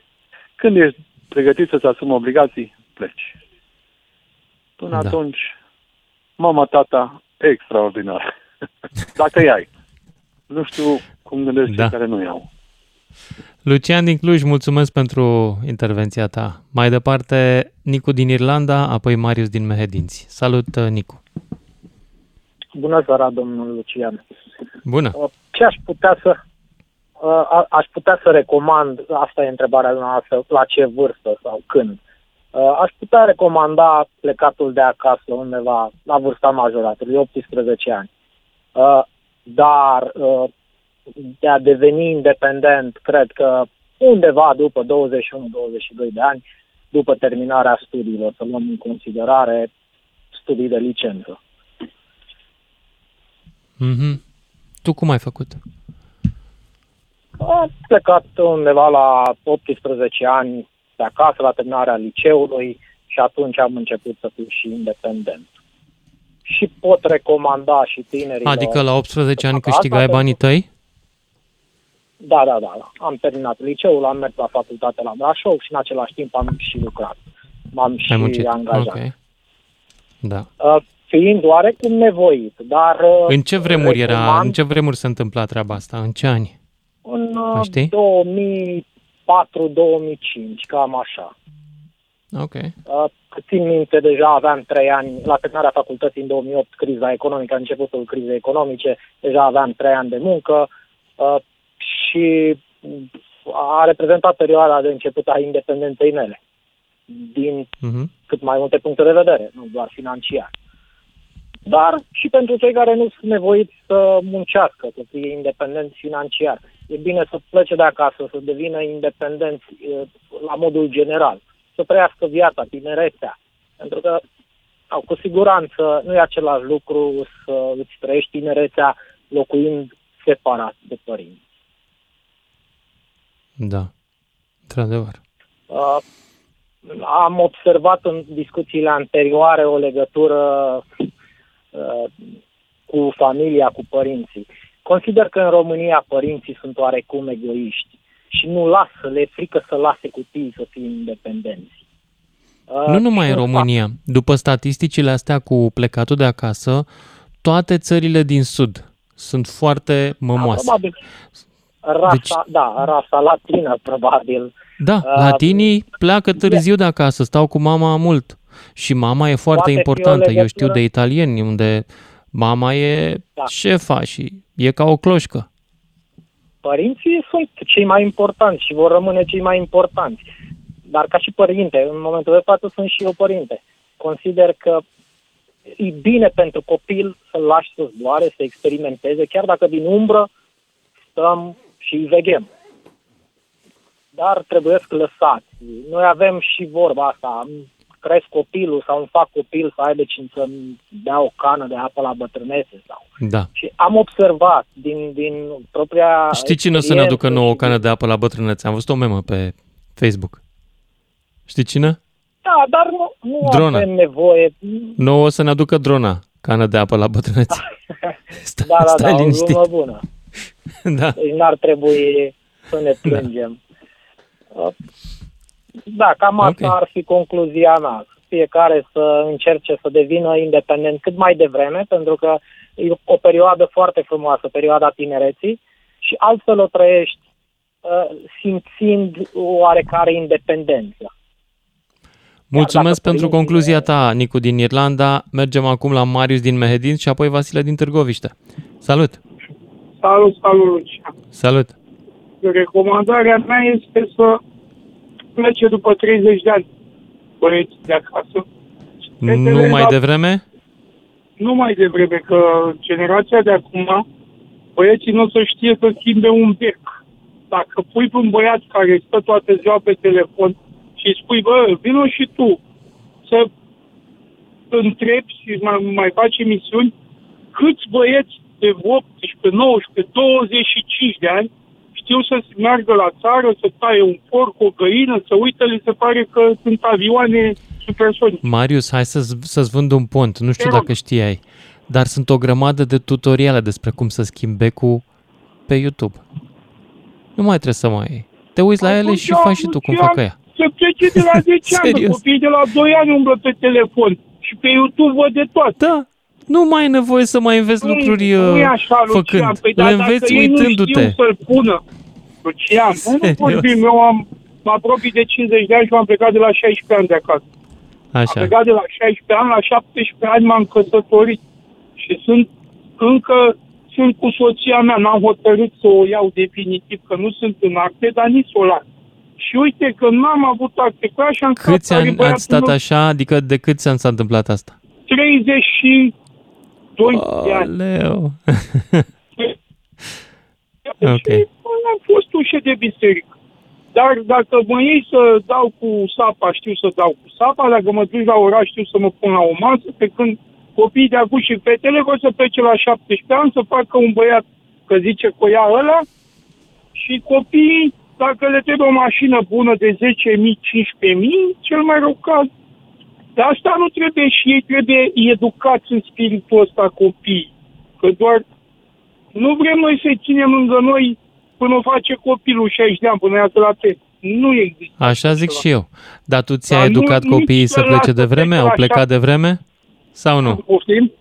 Când ești pregătit să-ți asumi obligații, pleci. Până Da. da. atunci, mama, tata, extraordinar. Dacă îi ai. Nu știu cum gândesc Da. da. cei care nu iau. Lucian din Cluj, mulțumesc pentru intervenția ta. Mai departe, Nicu din Irlanda, apoi Marius din Mehedinți. Salut, uh, Nicu. Bună seara, domnul Lucian. Bună. Uh, Ce ce aș putea să uh, a- aș putea să recomand, asta e întrebarea noastră, la ce vârstă sau când. Uh, aș putea recomanda plecatul de acasă undeva la vârsta majoratului, 18 ani. Uh, dar uh, de a deveni independent, cred că undeva după 21-22 de ani, după terminarea studiilor, să luăm în considerare studii de licență. Mhm. Tu cum ai făcut? Am plecat undeva la 18 ani de acasă, la terminarea liceului și atunci am început să fiu și independent. Și pot recomanda și tinerilor... Adică la 18 ani Asta câștigai pentru- banii tăi? Da, da, da, da. Am terminat liceul, am mers la facultate la Brașov și în același timp am și lucrat. M-am și Ai muncit. angajat. Ok. Da. Uh, fiind oarecum nevoit, dar... uh, În ce vremuri era, recomand în ce vremuri se întâmpla treaba asta? În ce ani? În Mai știi? 2004-2005, cam așa. Ok. Uh, cât țin minte, deja aveam trei ani, la terminarea facultății în 2008, criza economică, începutul crizei economice, deja aveam trei ani de muncă uh, și a reprezentat perioada de început a independenței mele, din Mhm. cât mai multe puncte de vedere, nu doar financiar. Dar și pentru cei care nu sunt nevoiți să muncească, să fie independenți financiar. E bine să plece de acasă, să devină independenți eh, la modul general, să trăiască viața, tinerețea. Pentru că au, cu siguranță nu e același lucru să îți trăiești tinerețea locuind separat de părinți. Da. Într-adevăr. Uh, am observat în discuțiile anterioare o legătură uh, cu familia, cu părinții. Consider că în România părinții sunt oarecum egoiști și nu lasă, le e frică să lase copiii să fie independenți. Uh, Nu numai și în fac- România. După statisticile astea cu plecatul de acasă, toate țările din Sud sunt foarte mămoase. Probabil. Rasa, Deci- Da, rasa latină, probabil. Da, Uh, latinii pleacă târziu de acasă, stau cu mama mult. Și mama e foarte Poate fi o importantă. Eu știu legătură- de italieni unde mama e Da. șefa și e ca o cloșcă. Părinții sunt cei mai importanți și vor rămâne cei mai importanți. Dar ca și părinte, în momentul de față sunt și eu părinte. Consider că e bine pentru copil să-l lași să zboare, să experimenteze, chiar dacă din umbră stăm și îi veghem. Dar trebuie să lăsați. Noi avem și vorba asta, îmi cresc copilul sau îmi fac copil să aibă cine să-mi dea o cană de apă la bătrânețe sau Da. și am observat din, din propria Știi cine o să ne aducă experiență nouă o și- cană de apă la bătrânețe? Am văzut o memă pe Facebook. Știi cine? Da, dar nu, nu Drona. avem nevoie. Nouă o să ne aducă drona, cană de apă la bătrânețe. Stai, Da, da, stai da, o liniștit. glumă bună. Da. Deci n-ar trebui să ne plângem. Uh, Da, cam asta Ok. ar fi concluzia mea. Fiecare să încerce să devină independent cât mai devreme, pentru că e o perioadă foarte frumoasă, perioada tinereții, și altfel o trăiești uh, simțind o oarecare independență. Mulțumesc dacă pentru părinții- concluzia ta, Nicu din Irlanda. Mergem acum la Marius din Mehedin și apoi Vasile din Târgoviște. Salut! Salut, salut, Lucia. Salut! Recomandarea mea este să plece după 30 de ani băieți de acasă. Nu mai devreme? Nu mai devreme, că generația de acum, băieții nu o să știe să schimbe un bec. Dacă pui pe un băiat care stă toată ziua pe telefon și îi spui, bă, vină și tu să întrebi și mai, mai faci emisiuni, câți băieți de 18, 19, 25 de ani știu să meargă la țară, să taie un porc, o găină, să uită, li se pare că sunt avioane supersonice. Marius, hai să-ți, să-ți vând un pont. Nu știu Te rog. dacă știai, dar sunt o grămadă de tutoriale despre cum să schimbi becul pe YouTube. Nu mai trebuie să mai iei. Te uiți la ele și faci și tu cum fac ea. Să plece de la 10 ani, că Serios? copiii de la 2 ani umblă pe telefon și pe YouTube văd de toate. Da, nu mai e nevoie să mai înveți lucruri nu e uh, așa, Lucian. făcând. Păi, Le dar dacă înveți ei nu uitându-te. știu să-l pună. Lucian, nu, nu Serios? vorbim, eu am, mă apropii de 50 de ani și am plecat de la 16 ani de acasă. Am Așa. plecat de la 16 ani, la 17 ani m-am căsătorit și sunt încă sunt cu soția mea, n-am hotărât să o iau definitiv, că nu sunt în acte, dar nici să o las. Și uite că n-am avut acte cu ea și am Câți stat, are ani băiatul ați stat meu așa? Adică de câți ani s-a întâmplat asta? 32 de ani. Leu. ok. Am fost ușă de biserică. Dar dacă mă iei să dau cu sapa, știu să dau cu sapa, dacă mă duci la oraș, știu să mă pun la o masă, pe când copiii de acum și fetele vor să plece la 17 ani, să facă un băiat, că zice că o ia ăla, și copiii, dacă le trebuie o mașină bună de 10.000, 15.000, cel mai rău caz. Dar asta nu trebuie și ei trebuie educați în spiritul ăsta copiii. Că doar nu vrem noi să-i ținem lângă noi până o face copilul 60 de ani, până iasă la pe. Nu există. Așa zic și eu. Dar tu ți-ai Dar nu- educat nici copiii să să plece lasă de vreme? plece Au la plecat șapte. de vreme? Sau nu? Poftim?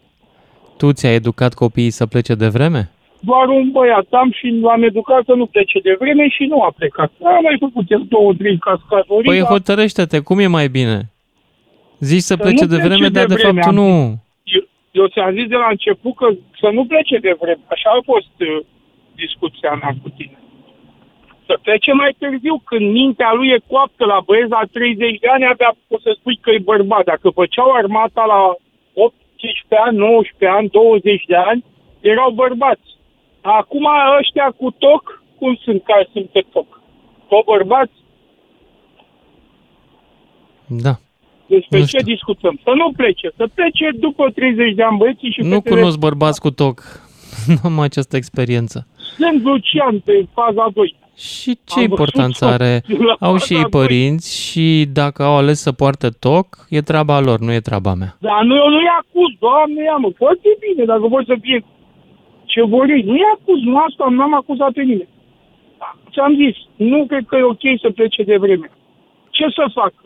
Tu ți-ai educat copiii să plece de vreme? Doar un băiat am și l-am educat să nu plece de vreme și nu a plecat. Am mai făcut el două, trei cascatorii. Păi dar hotărăște-te, cum e mai bine? Zici să Să plece nu de plece vreme, de dar de vreme, fapt am nu. eu, eu ți-am zis de la început că să nu plece de vreme. Așa a fost uh, discuția mea cu tine. Să plece mai târziu, când mintea lui e coaptă la băieți la 30 de ani, abia poți să spui că e bărbat. Dacă făceau armata la 18 ani, 19 ani, 20 de ani, erau bărbați. Acum ăștia cu toc, cum sunt care sunt pe toc? Tot bărbați? Da. Despre Nu ce discutăm? Să nu plece. Să plece după 30 de ani băieții și Nu fetele cunosc bărbați cu toc. Nu am această experiență. Sunt Lucian pe faza 2. Și ce Am importanță văzut-o are? la Au și faza ei doi. părinți și dacă au ales să poartă toc, e treaba lor, nu e treaba mea. Dar nu, eu nu-i acuz, doamne, ia mă, foarte bine, dacă vor să fie ce vor ei. Nu-i acuz, nu asta, n-am acuzat pe nimeni. Ți-am zis, nu cred că e ok să plece de vreme. Ce să facă?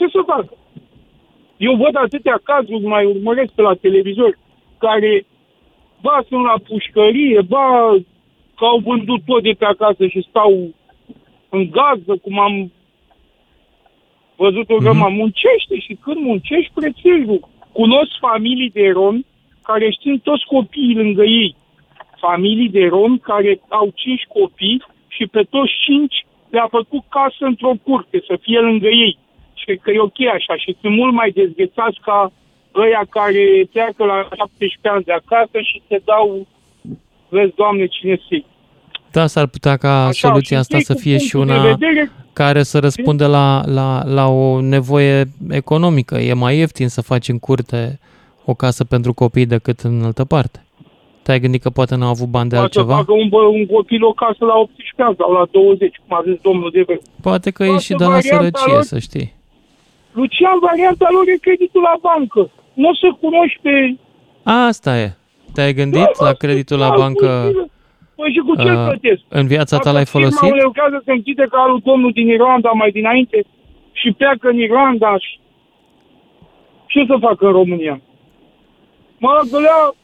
Ce să facă? Eu văd atâtea cazuri, mai urmăresc pe la televizor, care ba sunt la pușcărie, ba că au vândut tot de pe acasă și stau în gază, cum am văzut o grăma, muncește și când muncești, prețelul. Cunosc familii de romi care știu toți copiii lângă ei. Familii de romi care au cinci copii și pe toți cinci le-a făcut casă într-o curte, să fie lângă ei. Și cred că e ok așa și sunt mult mai dezghețați ca ăia care pleacă la 17 ani de acasă și se dau, vezi, Doamne, cine să Da, s-ar putea ca Așa, soluția și asta ei să cu fie și punctul de una vedere- care să răspundă la, la, la o nevoie economică. E mai ieftin să faci în curte o casă pentru copii decât în altă parte. Te-ai gândit că poate n-au avut bani de Poate să altceva? facă un, bă, un copil o casă la 18 ani sau la 20, cum a zis domnul de vreme. Poate că e Poate și de la varianta sărăcie, lor- să știi. Lucian, varianta lor e creditul la bancă. Nu o să cunoști pe... Asta e. Te-ai gândit la creditul la bancă Păi și cu ce uh, plătesc? în viața ta l-ai Firma folosit? unei lucrează să închide ca lui domnul din Irlanda mai dinainte și pleacă în Irlanda și... Ce să facă în România? Mă gălea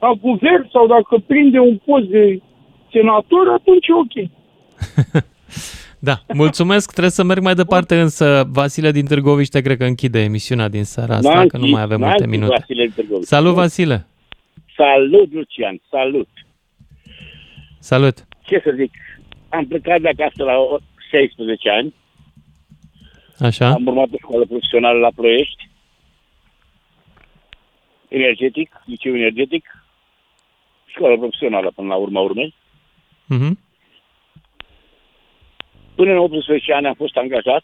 la guvern sau dacă prinde un post de senator, atunci e ok. Da, mulțumesc, trebuie să merg mai departe, însă Vasile din Târgoviște cred că închide emisiunea din seara asta, N-am că nu zis, mai avem n-am multe zis minute. Vasile din Târgoviște. Salut, Vasile! Salut, Lucian, salut. Salut! Ce să zic, am plecat de acasă la 16 ani, Așa? am urmat o școală profesională la Ploiești, energetic, liceu energetic, școală profesională până la urma urmei. Mhm. Până în 18 ani am fost angajat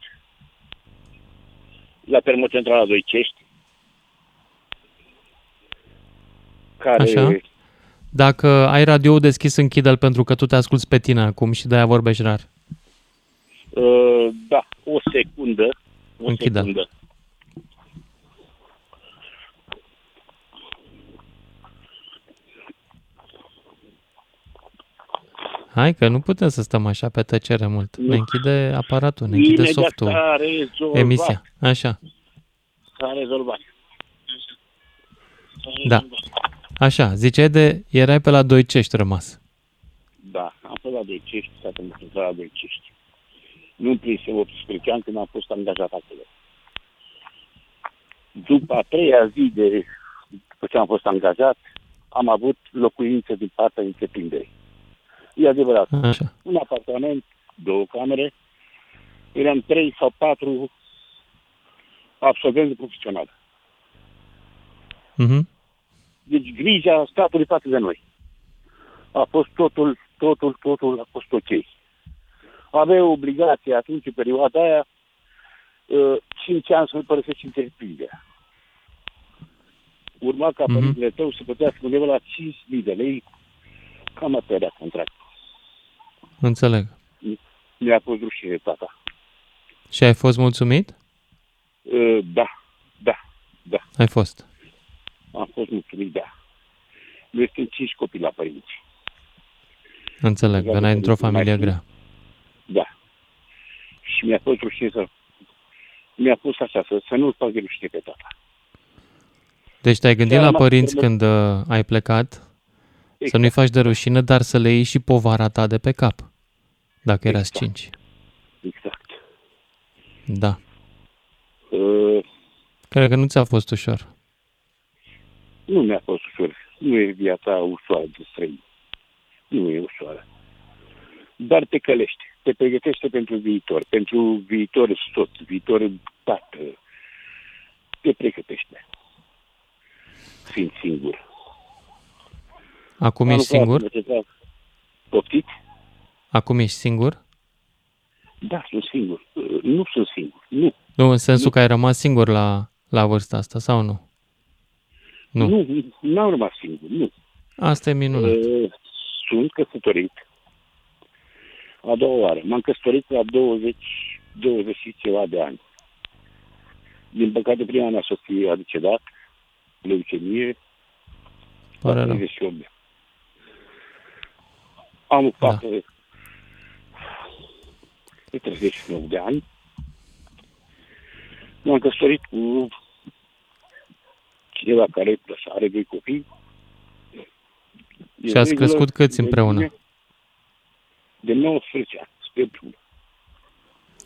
la termocentrala Doicești, care Așa. Dacă ai radio deschis, închide-l pentru că tu te asculți pe tine acum și de-aia vorbești rar. Uh, da, o secundă. O Închide-l. secundă. Hai că nu putem să stăm așa pe tăcere mult. Ne închide aparatul, ne închide Imediat softul, s-a rezolvat. emisia. Așa, S-a rezolvat. da. Așa, ziceai de, erai pe la Doicești rămas. Da, am fost la Doicești, s-a întâmplat la Doicești. Nu împlinse 18 ani când am fost angajat acolo. După a treia zi de după ce am fost angajat, am avut locuințe din partea întreprinderii. E adevărat. Așa. Un apartament, două camere, eram trei sau patru absolvenți profesionali. Mhm. Deci grija statului față de noi. A fost totul, totul, totul a fost ok. Avea obligație atunci, în perioada aia, uh, 5 ani să-l părăsești întreprinderea. Urma ca Mhm. părintele tău să plătească undeva la 5.000 de lei, cam atât era contract. Înțeleg. Mi-a fost rușine tata. Și ai fost mulțumit? Uh, Da, da, da. Ai fost. Am fost mulțumit, da. Noi suntem cinci copii la părinți. Înțeleg, Exact, veneai într-o mai familie știu. grea. Da. Și mi-a fost rușine să... Mi-a pus așa, să, să nu-l fac de rușine pe tata. Deci te-ai gândit Chiar la am părinți avut- când uh, ai plecat să Exact. nu-i faci de rușine, dar să le iei și povara ta de pe cap, dacă erați Exact. cinci. Exact. Da. Uh, Cred că nu ți-a fost ușor. nu mi-a fost ușor. Nu e viața ușoară de străini. Nu e ușoară. Dar te călește. Te pregătește pentru viitor. Pentru viitor soț, viitor tată. Te pregătește. Fiind singur. Acum Am ești lucrat singur? în rețea- Poftiți? Acum ești singur? Da, sunt singur. Uh, Nu sunt singur. Nu. Nu, în sensul că ai rămas singur la, la vârsta asta, sau nu? Nu. Nu, n-am rămas singur. Nu. Asta e minunat. Uh, Sunt căsătorit. A doua oară. M-am căsătorit la 20, 20 și ceva de ani. Din păcate, prima mea soție a decedat, leucemie, la Pare rău. 38 de ani. Am o fată de 39 de ani. M-am căsătorit cu cineva care are doi copii. Și ați crescut câți împreună? De 19 ani, spre împreună.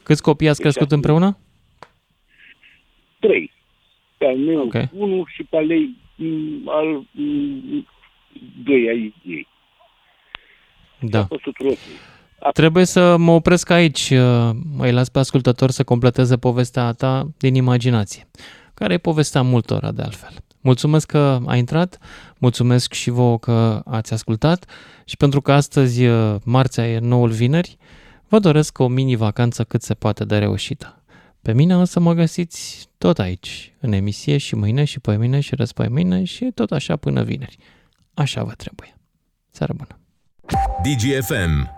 Câți copii ați Deci crescut ați- împreună? Trei. Pe al meu Ok. unul și pe al ei m, al m, doi ai ei. Da. A fost tuturor. Trebuie să mă opresc aici. uh, Mai las pe ascultător să completeze povestea ta din imaginație, care e povestea multora de altfel. Mulțumesc că ai intrat, mulțumesc și vouă că ați ascultat și pentru că astăzi, uh, marțea, e noul vineri, vă doresc o mini-vacanță cât se poate de reușită. Pe mine o să mă găsiți tot aici, în emisie și mâine și pe mine și răspoi mâine și tot așa până vineri. Așa vă trebuie. Seară bună! DGFM